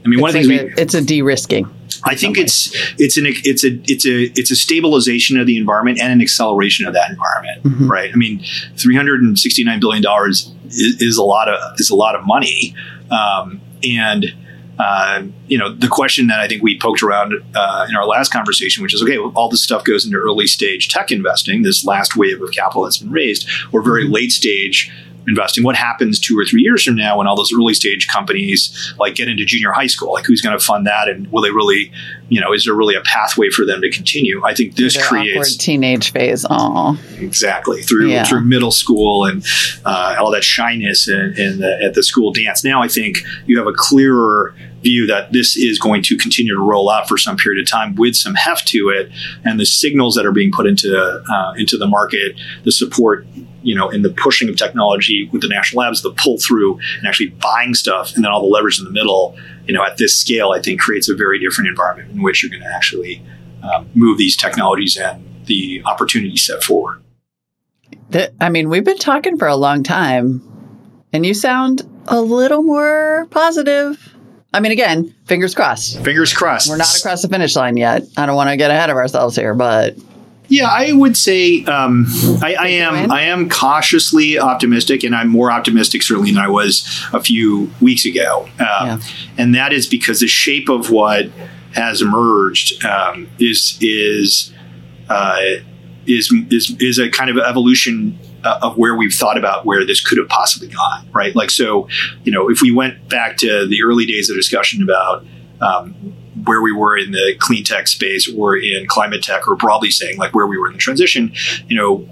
I mean, one it's of the things like we, a, it's a de-risking. I think it's it's an it's a it's a it's a stabilization of the environment and an acceleration of that environment, Mhm. right? I mean, three hundred and sixty nine billion dollars is, is a lot of is a lot of money, um, and uh, you know the question that I think we poked around uh, in our last conversation, which is okay, well, all this stuff goes into early stage tech investing, this last wave of capital that's been raised, or very late stage investing. What happens two or three years from now when all those early stage companies like get into junior high school? Like who's going to fund that, and will they really, you know, is there really a pathway for them to continue? I think this Their creates teenage phase. Oh, exactly through Yeah. through middle school and uh, all that shyness the, at the school dance. Now I think you have a clearer view that this is going to continue to roll out for some period of time with some heft to it, and the signals that are being put into uh, into the market, the support. You know, in the pushing of technology with the national labs, the pull through and actually buying stuff, and then all the leverage in the middle. You know, at this scale, I think creates a very different environment in which you're going to actually um, move these technologies and the opportunity set forward. Th- I mean, we've been talking for a long time, and you sound a little more positive. I mean, again, fingers crossed. Fingers crossed. We're not across the finish line yet. I don't want to get ahead of ourselves here, but Yeah, I would say um, I, I am. I am cautiously optimistic, and I'm more optimistic certainly than I was a few weeks ago. Um, Yeah. And that is because the shape of what has emerged um, is is uh, is is is a kind of evolution uh, of where we've thought about where this could have possibly gone. Right, like so. You know, if we went back to the early days of discussion about um, where we were in the clean tech space or in climate tech or broadly saying like where we were in the transition you know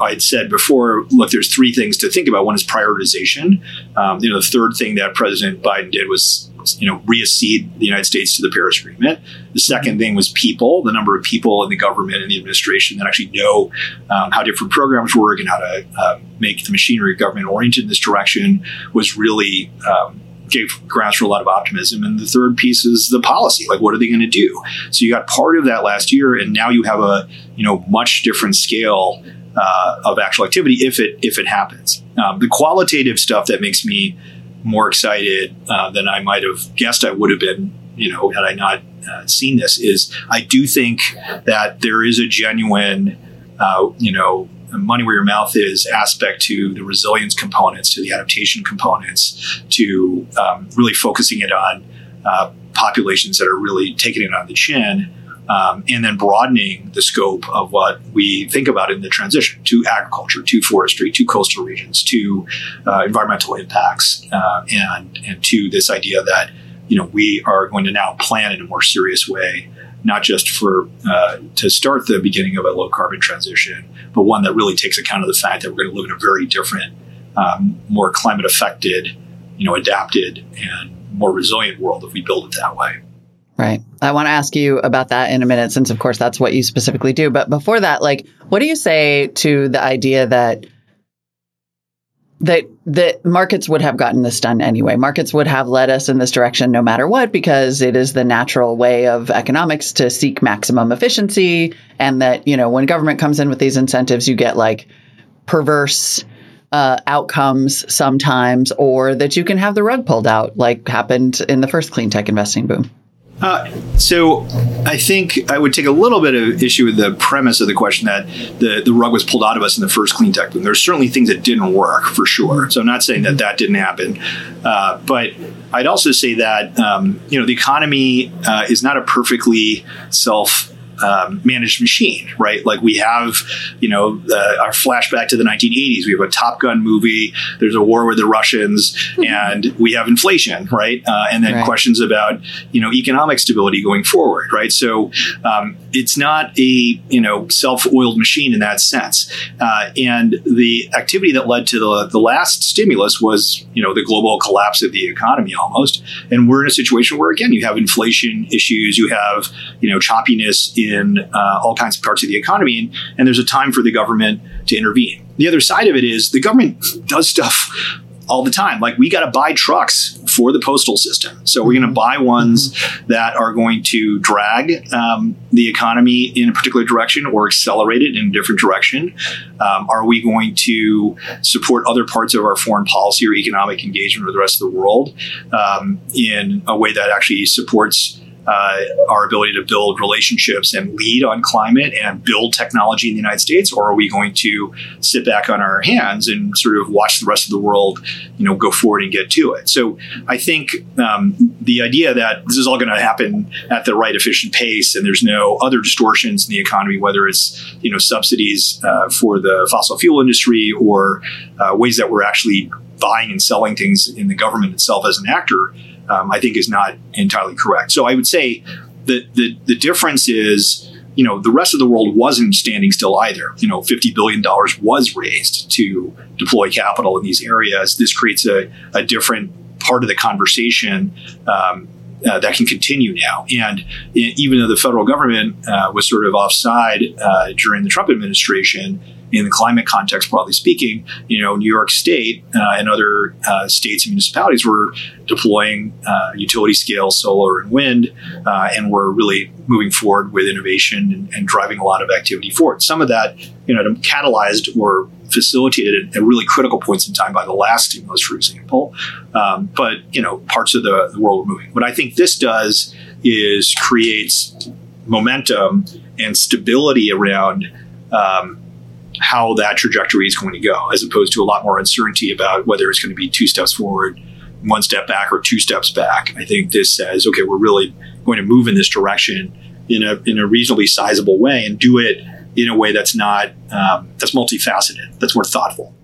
i'd said before look there's three things to think about one is prioritization um, you know the third thing that president biden did was you know reaccede the united states to the paris agreement the second thing was people the number of people in the government and the administration that actually know um, how different programs work and how to uh, make the machinery of government oriented in this direction was really um, gave grounds for a lot of optimism. And the third piece is the policy. Like, what are they going to do? So you got part of that last year, and now you have a you know much different scale uh, of actual activity if it if it happens. Um, the qualitative stuff that makes me more excited uh, than I might have guessed I would have been. You know, had I not uh, seen this, is I do think that there is a genuine, uh, you know, money where your mouth is aspect to the resilience components, to the adaptation components, to um, really focusing it on uh, populations that are really taking it on the chin. Um, and then broadening the scope of what we think about in the transition to agriculture, to forestry, to coastal regions, to uh, environmental impacts, uh, and and to this idea that you know we are going to now plan in a more serious way, not just for uh, to start the beginning of a low carbon transition, but one that really takes account of the fact that we're going to live in a very different, um, more climate affected, you know, adapted and more resilient world if we build it that way. Right. I want to ask you about that in a minute, since of course that's what you specifically do. But before that, like, what do you say to the idea that that that markets would have gotten this done anyway. Markets would have led us in this direction no matter what because it is the natural way of economics to seek maximum efficiency and that, you know, when government comes in with these incentives, you get like perverse uh, outcomes sometimes or that you can have the rug pulled out like happened in the first clean tech investing boom. Uh, so I think I would take a little bit of issue with the premise of the question that the, the rug was pulled out of us in the first clean tech boom. There's certainly things that didn't work for sure. So I'm not saying that that didn't happen, uh, but I'd also say that um, you know the economy uh, is not a perfectly self um, managed machine, right? Like we have, you know, uh, our flashback to the 1980s. We have a Top Gun movie. There's a war with the Russians, and we have inflation, right? Uh, and then right. questions about, you know, economic stability going forward, right? So um, it's not a, you know, self-oiled machine in that sense. Uh, and the activity that led to the, the last stimulus was, you know, the global collapse of the economy almost. And we're in a situation where, again, you have inflation issues, you have, you know, choppiness in uh, all kinds of parts of the economy, and, and there's a time for the government to intervene. The other side of it is the government does stuff all the time. Like we got to buy trucks for the postal system. So we're going to buy ones mm-hmm. that are going to drag um, the economy in a particular direction or accelerate it in a different direction. Um, are we going to support other parts of our foreign policy or economic engagement with the rest of the world um, in a way that actually supports uh, our ability to build relationships and lead on climate and build technology in the United States, or are we going to sit back on our hands and sort of watch the rest of the world, you know, go forward and get to it? So I think um, the idea that this is all going to happen at the right efficient pace and there's no other distortions in the economy, whether it's you know subsidies uh, for the fossil fuel industry or uh, ways that we're actually buying and selling things in the government itself as an actor um, I think is not entirely correct. So I would say that the, the difference is, you know, the rest of the world wasn't standing still either. You know, $50 billion was raised to deploy capital in these areas. This creates a, a different part of the conversation um, uh, that can continue now. And even though the federal government uh, was sort of offside uh, during the Trump administration, in the climate context, broadly speaking, you know, New York State uh, and other uh, states and municipalities were deploying uh, utility scale solar and wind, uh, and were really moving forward with innovation and, and, driving a lot of activity forward. Some of that, you know, catalyzed or facilitated at, really critical points in time by the last stimulus, for example. Um, but you know, parts of the, the world were moving. What I think this does is creates momentum and stability around um, how that trajectory is going to go, as opposed to a lot more uncertainty about whether it's going to be two steps forward, one step back, or two steps back. I think this says, okay, we're really going to move in this direction in a in a reasonably sizable way and do it in a way that's not um, that's multifaceted, that's more thoughtful.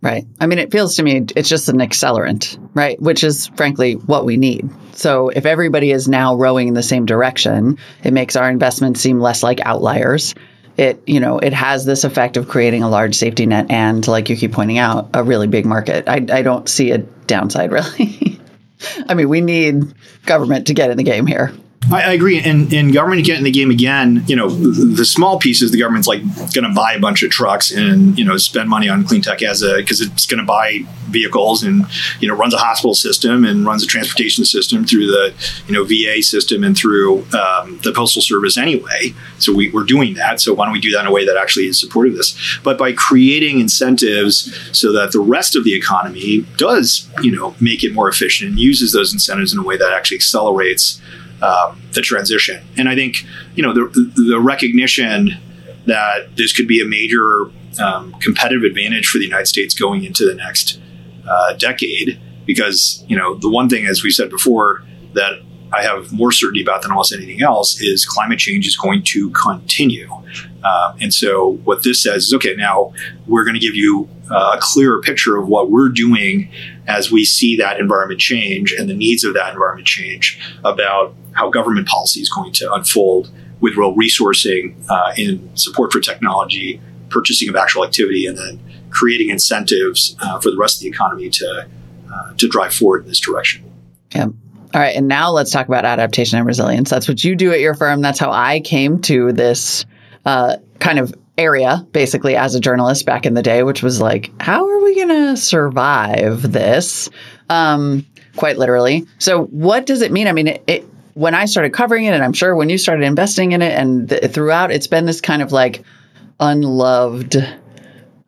Right. I mean, it feels to me it's just an accelerant, right? Which is frankly what we need. So if everybody is now rowing in the same direction, it makes our investments seem less like outliers it you know it has this effect of creating a large safety net and like you keep pointing out a really big market i, I don't see a downside really i mean we need government to get in the game here I, I agree. And, and government get in the game again, you know, the, the small pieces, the government's like going to buy a bunch of trucks and, you know, spend money on clean tech as a, because it's going to buy vehicles and, you know, runs a hospital system and runs a transportation system through the, you know, VA system and through um, the postal service anyway. So we, we're doing that. So why don't we do that in a way that actually is supportive of this? But by creating incentives so that the rest of the economy does, you know, make it more efficient and uses those incentives in a way that actually accelerates um, the transition. And I think you know the, the recognition that this could be a major um, competitive advantage for the United States going into the next uh, decade, because you know the one thing, as we said before, that I have more certainty about than almost anything else is climate change is going to continue. Uh, and so what this says is okay, now we're going to give you uh, a clearer picture of what we're doing as we see that environment change and the needs of that environment change about how government policy is going to unfold with real resourcing uh, in support for technology, purchasing of actual activity, and then creating incentives uh, for the rest of the economy to uh, to drive forward in this direction. Yeah. All right, and now let's talk about adaptation and resilience. That's what you do at your firm. That's how I came to this uh, kind of area, basically, as a journalist back in the day, which was like, how are we going to survive this? Um, quite literally. So, what does it mean? I mean, it, it, when I started covering it, and I'm sure when you started investing in it, and th- throughout, it's been this kind of like unloved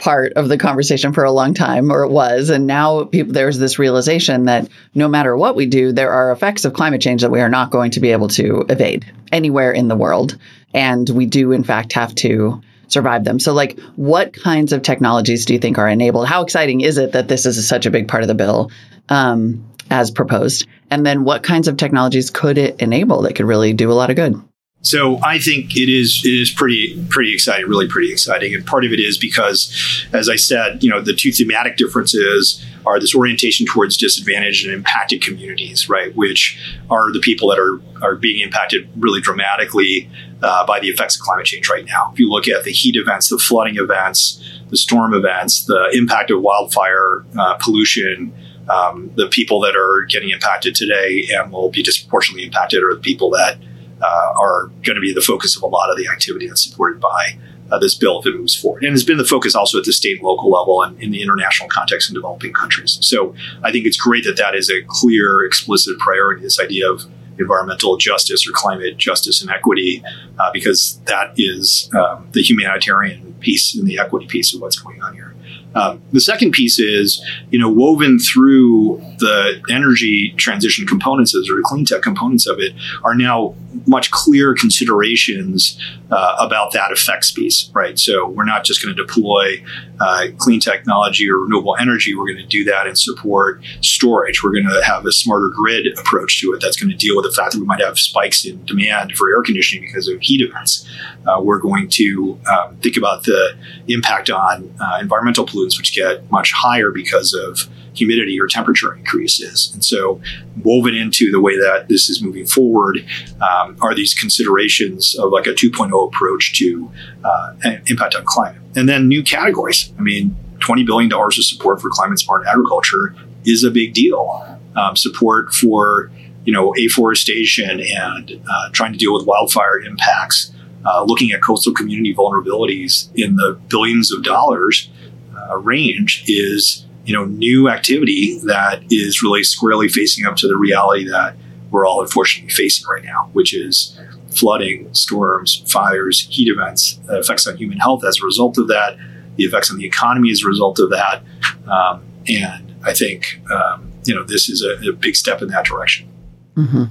part of the conversation for a long time, or it was. And now people, there's this realization that no matter what we do, there are effects of climate change that we are not going to be able to evade anywhere in the world. And we do, in fact, have to survive them. So, like, what kinds of technologies do you think are enabled? How exciting is it that this is such a big part of the bill um, as proposed? And then, what kinds of technologies could it enable that could really do a lot of good? So I think it is it is pretty pretty exciting, really pretty exciting, and part of it is because, as I said, you know, the two thematic differences are this orientation towards disadvantaged and impacted communities, right, which are the people that are are being impacted really dramatically uh, by the effects of climate change right now. If you look at the heat events, the flooding events, the storm events, the impact of wildfire uh, pollution. Um, the people that are getting impacted today and will be disproportionately impacted are the people that uh, are going to be the focus of a lot of the activity that's supported by uh, this bill if it moves forward. And it's been the focus also at the state and local level and in the international context in developing countries. So I think it's great that that is a clear, explicit priority, this idea of environmental justice or climate justice and equity, uh, because that is um, the humanitarian piece and the equity piece of what's going on here. Um, the second piece is, you know, woven through the energy transition components or the clean tech components of it are now much clearer considerations uh, about that effects piece, right? So we're not just going to deploy uh, clean technology or renewable energy. We're going to do that and support storage. We're going to have a smarter grid approach to it that's going to deal with the fact that we might have spikes in demand for air conditioning because of heat events. Uh, we're going to um, think about the impact on uh, environmental pollutants, which get much higher because of humidity or temperature increases. And so, woven into the way that this is moving forward um, are these considerations of like a 2.0 approach to uh, impact on climate. And then new categories. I mean, $20 billion of support for climate smart agriculture is a big deal. Um, support for you know afforestation and uh, trying to deal with wildfire impacts, uh, looking at coastal community vulnerabilities in the billions of dollars uh, range is you know new activity that is really squarely facing up to the reality that we're all unfortunately facing right now, which is flooding, storms, fires, heat events, effects on human health as a result of that, the effects on the economy as a result of that, um, and I think um, you know this is a, a, big step in that direction. Mm-hmm.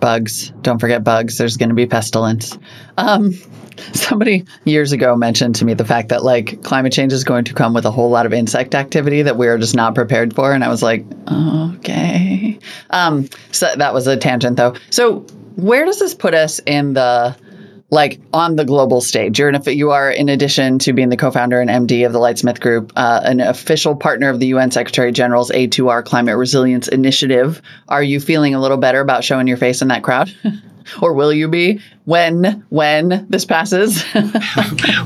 Bugs, don't forget bugs. There's going to be pestilence. Um, somebody years ago mentioned to me the fact that like climate change is going to come with a whole lot of insect activity that we are just not prepared for, and I was like, okay. Um, so that was a tangent though. So where does this put us in the like on the global stage. You're an, you are, in addition to being the co-founder and MD of the Lightsmith Group, uh, an official partner of the UN Secretary General's A2R Climate Resilience Initiative. Are you feeling a little better about showing your face in that crowd? or will you be when when this passes?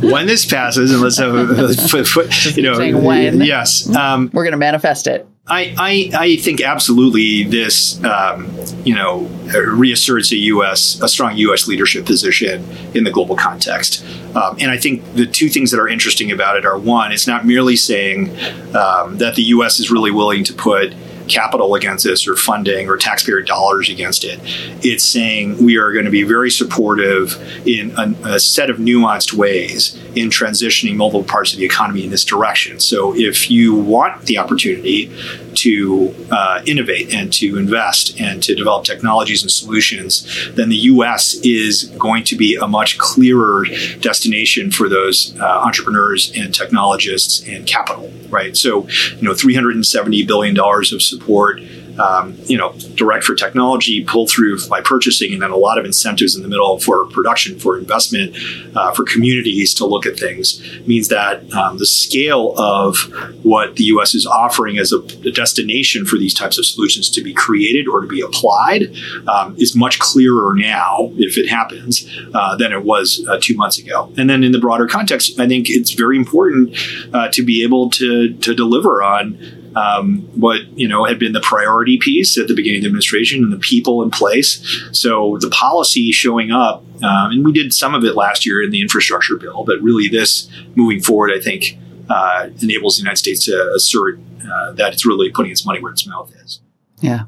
when this passes, and let's have a, you know when. Yes, um, we're going to manifest it. I, I, I, think absolutely this, um, you know, reasserts a U.S. a strong U.S. leadership position in the global context, um, and I think the two things that are interesting about it are one, it's not merely saying um, that the U.S. is really willing to put capital against this or funding or taxpayer dollars against it. It's saying we are going to be very supportive in a, a, set of nuanced ways in transitioning multiple parts of the economy in this direction. So if you want the opportunity to uh, innovate and to invest and to develop technologies and solutions, then the U.S. is going to be a much clearer destination for those uh, entrepreneurs and technologists and capital. Right. So, you know, 370 billion dollars of support um, you know, direct for technology, pull through by purchasing, and then a lot of incentives in the middle for production, for investment, uh, for communities to look at things means that um, the scale of what the U.S. is offering as a, a, destination for these types of solutions to be created or to be applied um, is much clearer now, if it happens, uh, than it was uh, two months ago. And then in the broader context, I think it's very important uh, to be able to to deliver on um, what you know had been the priority piece at the beginning of the administration and the people in place. So the policy showing up, um, and we did some of it last year in the infrastructure bill, but really this moving forward, I think, uh, enables the United States to assert uh, that it's really putting its money where its mouth is. Yeah.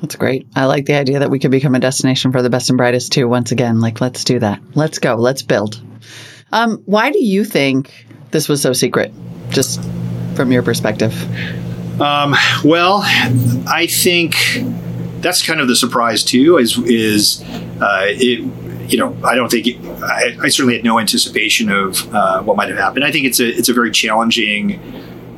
That's great. I like the idea that we could become a destination for the best and brightest too. Once again, like let's do that. Let's go. Let's build. Um, why do you think this was so secret? Just from your perspective. Um, well, I think that's kind of the surprise too. Is is uh, it? You know, I don't think it, I, I, certainly had no anticipation of uh, what might have happened. I think it's a it's a very challenging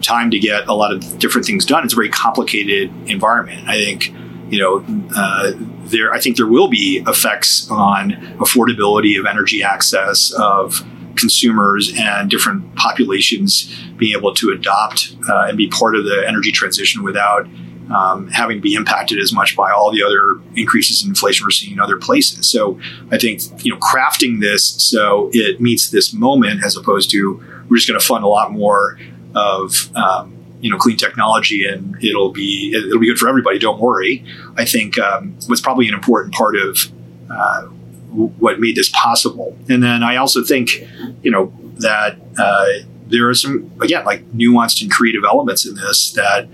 time to get a lot of different things done. It's a very complicated environment. I think you know, uh, there, I think there will be effects on affordability of energy access of consumers and different populations being able to adopt uh, and be part of the energy transition without um, having to be impacted as much by all the other increases in inflation we're seeing in other places. So I think you know crafting this so it meets this moment as opposed to we're just going to fund a lot more of um, you know clean technology and it'll be it'll be good for everybody. Don't worry. I think um, was probably an important part of uh, what made this possible. And then I also think you know that uh, there are some again like nuanced and creative elements in this that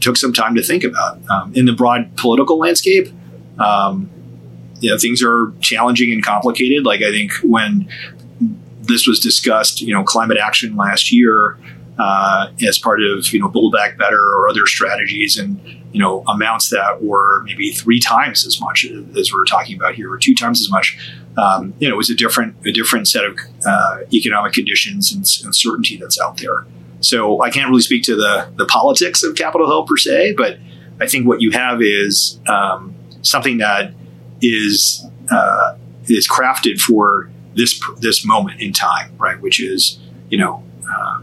took some time to think about um, in the broad political landscape. Um, you know, things are challenging and complicated. Like I think when this was discussed, you know, climate action last year uh, as part of you know Build Back Better or other strategies, and you know amounts that were maybe three times as much as we're talking about here, or two times as much. Um, you know, it was a different a different set of uh, economic conditions and uncertainty that's out there. So I can't really speak to the the politics of Capitol Hill per se, but I think what you have is um, something that is uh, is crafted for this this moment in time, right? Which is you know. Uh,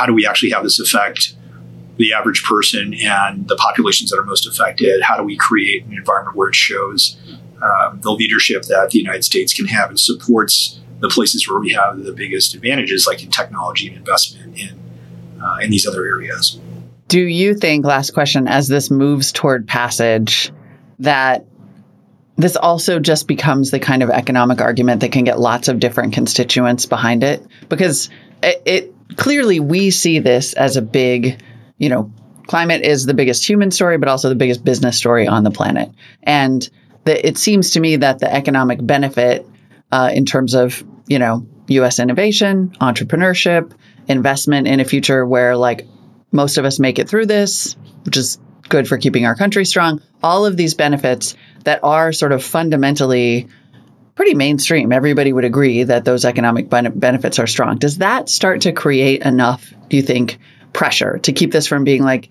how do we actually have this affect the average person and the populations that are most affected? How do we create an environment where it shows um, the leadership that the United States can have and supports the places where we have the biggest advantages, like in technology and investment in uh, in these other areas. Do you think, last question, as this moves toward passage, that this also just becomes the kind of economic argument that can get lots of different constituents behind it? Because it, it clearly we see this as a big, you know, climate is the biggest human story, but also the biggest business story on the planet. And the, it seems to me that the economic benefit uh, in terms of, you know, U.S. innovation, entrepreneurship, investment in a future where like most of us make it through this, which is good for keeping our country strong. All of these benefits that are sort of fundamentally pretty mainstream. Everybody would agree that those economic benefits are strong. Does that start to create enough, do you think, pressure to keep this from being like,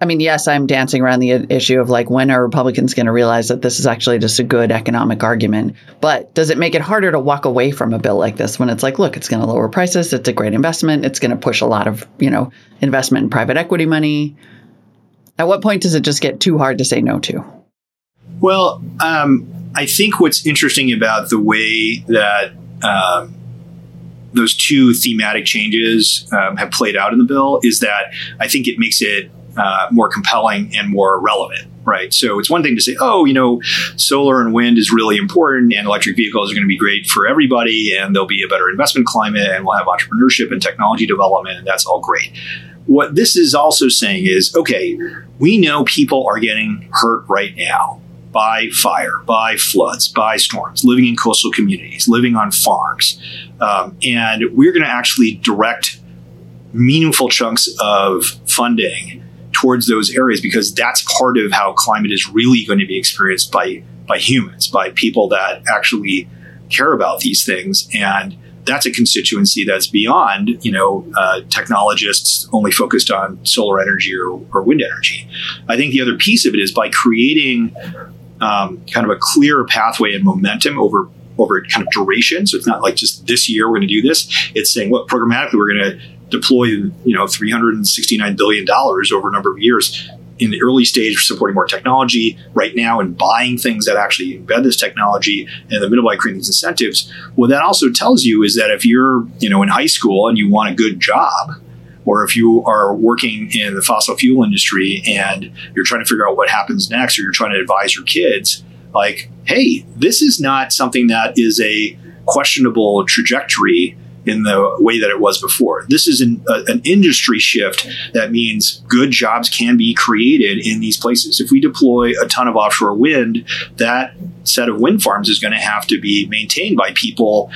I mean, yes, I'm dancing around the issue of like, when are Republicans going to realize that this is actually just a good economic argument? But does it make it harder to walk away from a bill like this when it's like, look, it's going to lower prices, it's a great investment, it's going to push a lot of, you know, investment in private equity money? At what point does it just get too hard to say no to? Well, um, I think what's interesting about the way that um, those two thematic changes um, have played out in the bill is that I think it makes it uh, more compelling and more relevant. Right. So it's one thing to say, oh, you know, solar and wind is really important and electric vehicles are going to be great for everybody and there'll be a better investment climate and we'll have entrepreneurship and technology development and that's all great. What this is also saying is, okay, we know people are getting hurt right now by fire, by floods, by storms, living in coastal communities, living on farms. Um, and we're going to actually direct meaningful chunks of funding towards those areas because that's part of how climate is really going to be experienced by by humans, by people that actually care about these things. And that's a constituency that's beyond, you know, uh, technologists only focused on solar energy or, or wind energy. I think the other piece of it is by creating um, kind of a clearer pathway and momentum over over kind of duration. So it's not like just this year we're going to do this. It's saying, what programmatically we're going to deploy, you know, three hundred and sixty nine billion dollars over a number of years in the early stage supporting more technology right now and buying things that actually embed this technology and the middle by creating these incentives what that also tells you is that if you're you know in high school and you want a good job or if you are working in the fossil fuel industry and you're trying to figure out what happens next, or you're trying to advise your kids, like, hey, this is not something that is a questionable trajectory in the way that it was before. This is an, a, an industry shift that means good jobs can be created in these places. If we deploy a ton of offshore wind, that set of wind farms is going to have to be maintained by people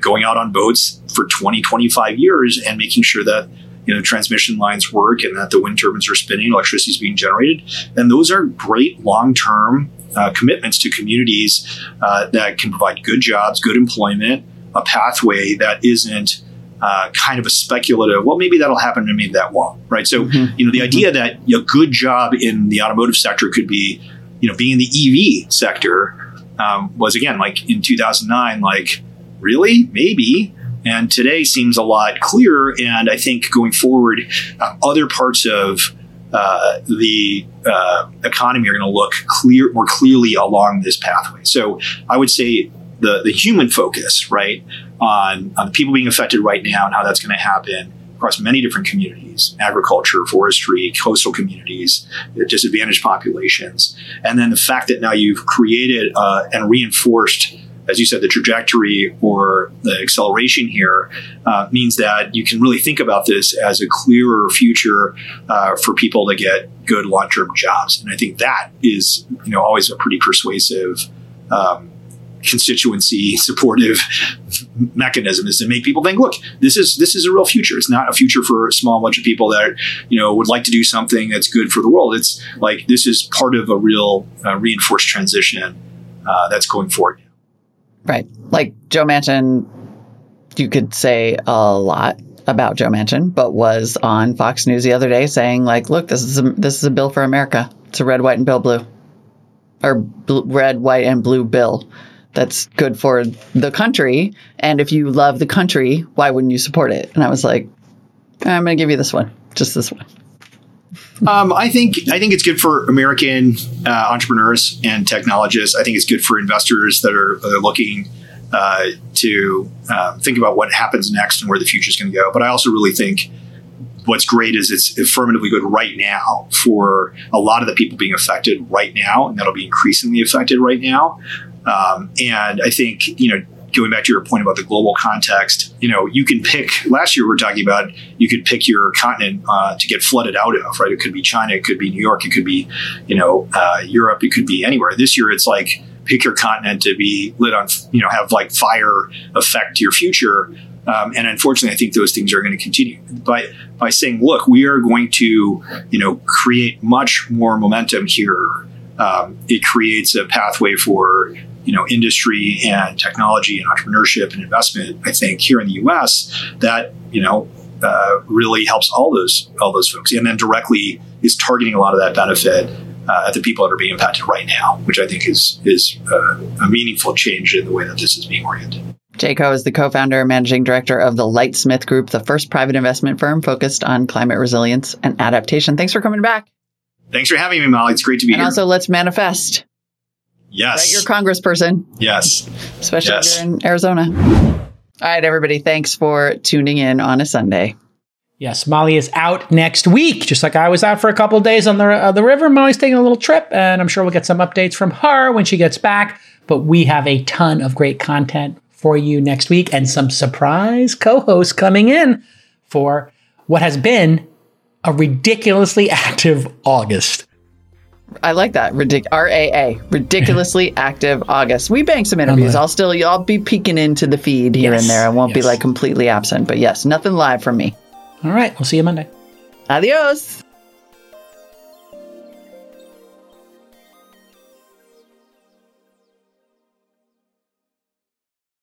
going out on boats for 20, 25 years and making sure that you know transmission lines work and that the wind turbines are spinning, electricity is being generated, and those are great long term uh, commitments to communities uh, that can provide good jobs, good employment, a pathway that isn't uh, kind of a speculative. Well, maybe that'll happen, and maybe that won't. Right. So, mm-hmm. you know, the mm-hmm. idea that a good job in the automotive sector could be, you know, being in the EV sector um, was again like in 2009, like really, maybe. And today seems a lot clearer. And I think going forward, uh, other parts of uh, the uh, economy are going to look clear more clearly along this pathway. So I would say the the human focus, right, on on the people being affected right now and how that's going to happen across many different communities agriculture, forestry, coastal communities, disadvantaged populations. And then the fact that now you've created uh, and reinforced as you said, the trajectory or the acceleration here uh, means that you can really think about this as a clearer future uh, for people to get good long-term jobs. And I think that is, you know, always a pretty persuasive um, constituency supportive mechanism is to make people think look this is this is a real future. It's not a future for a small bunch of people that you know would like to do something that's good for the world. It's like this is part of a real uh, reinforced transition uh, that's going forward Right. Like Joe Manchin, you could say a lot about Joe Manchin, but was on Fox News the other day saying, like, look, this is a, this is a bill for America. It's a red, white, and bill blue, or red, white, and blue bill. That's good for the country. And if you love the country, why wouldn't you support it? And I was like, I'm going to give you this one, just this one. Um, I think I think it's good for American uh, entrepreneurs and technologists. I think it's good for investors that are, that are looking uh, to uh, think about what happens next and where the future is going to go. But I also really think what's great is it's affirmatively good right now for a lot of the people being affected right now, and that'll be increasingly affected right now. Um, and I think you know going back to your point about the global context, you know, you can pick. Last year we were talking about you could pick your continent uh, to get flooded out of, right? It could be China, it could be New York, it could be, you know, uh, Europe, it could be anywhere. This year it's like pick your continent to be lit on, you know, have like fire affect your future. Um, and unfortunately, I think those things are going to continue. By by saying, look, we are going to, you know, create much more momentum here. Um, it creates a pathway for you know industry and technology and entrepreneurship and investment. I think here in the U.S. that you know uh, really helps all those all those folks, and then directly is targeting a lot of that benefit uh, at the people that are being impacted right now, which I think is is uh, a meaningful change in the way that this is being oriented. Jay Koh is the co-founder and managing director of the Lightsmith Group, the first private investment firm focused on climate resilience and adaptation. Thanks for coming back. Thanks for having me, Molly. It's great to be and here. And also, let's manifest. Yes. Right, you're a congressperson. Yes. Especially yes. if you're in Arizona. All right, everybody. Thanks for tuning in on a Sunday. Yes, Molly is out next week. Just like I was out for a couple days on the uh, the river, Molly's taking a little trip, and I'm sure we'll get some updates from her when she gets back. But we have a ton of great content for you next week, and some surprise co-hosts coming in for what has been a ridiculously active August. I like that. Ridic- RAA, ridiculously active August. We bank some interviews. I'll still, I'll be peeking into the feed here yes, and there. I won't yes. be like completely absent, but yes, nothing live from me. All right. We'll see you Monday. Adios.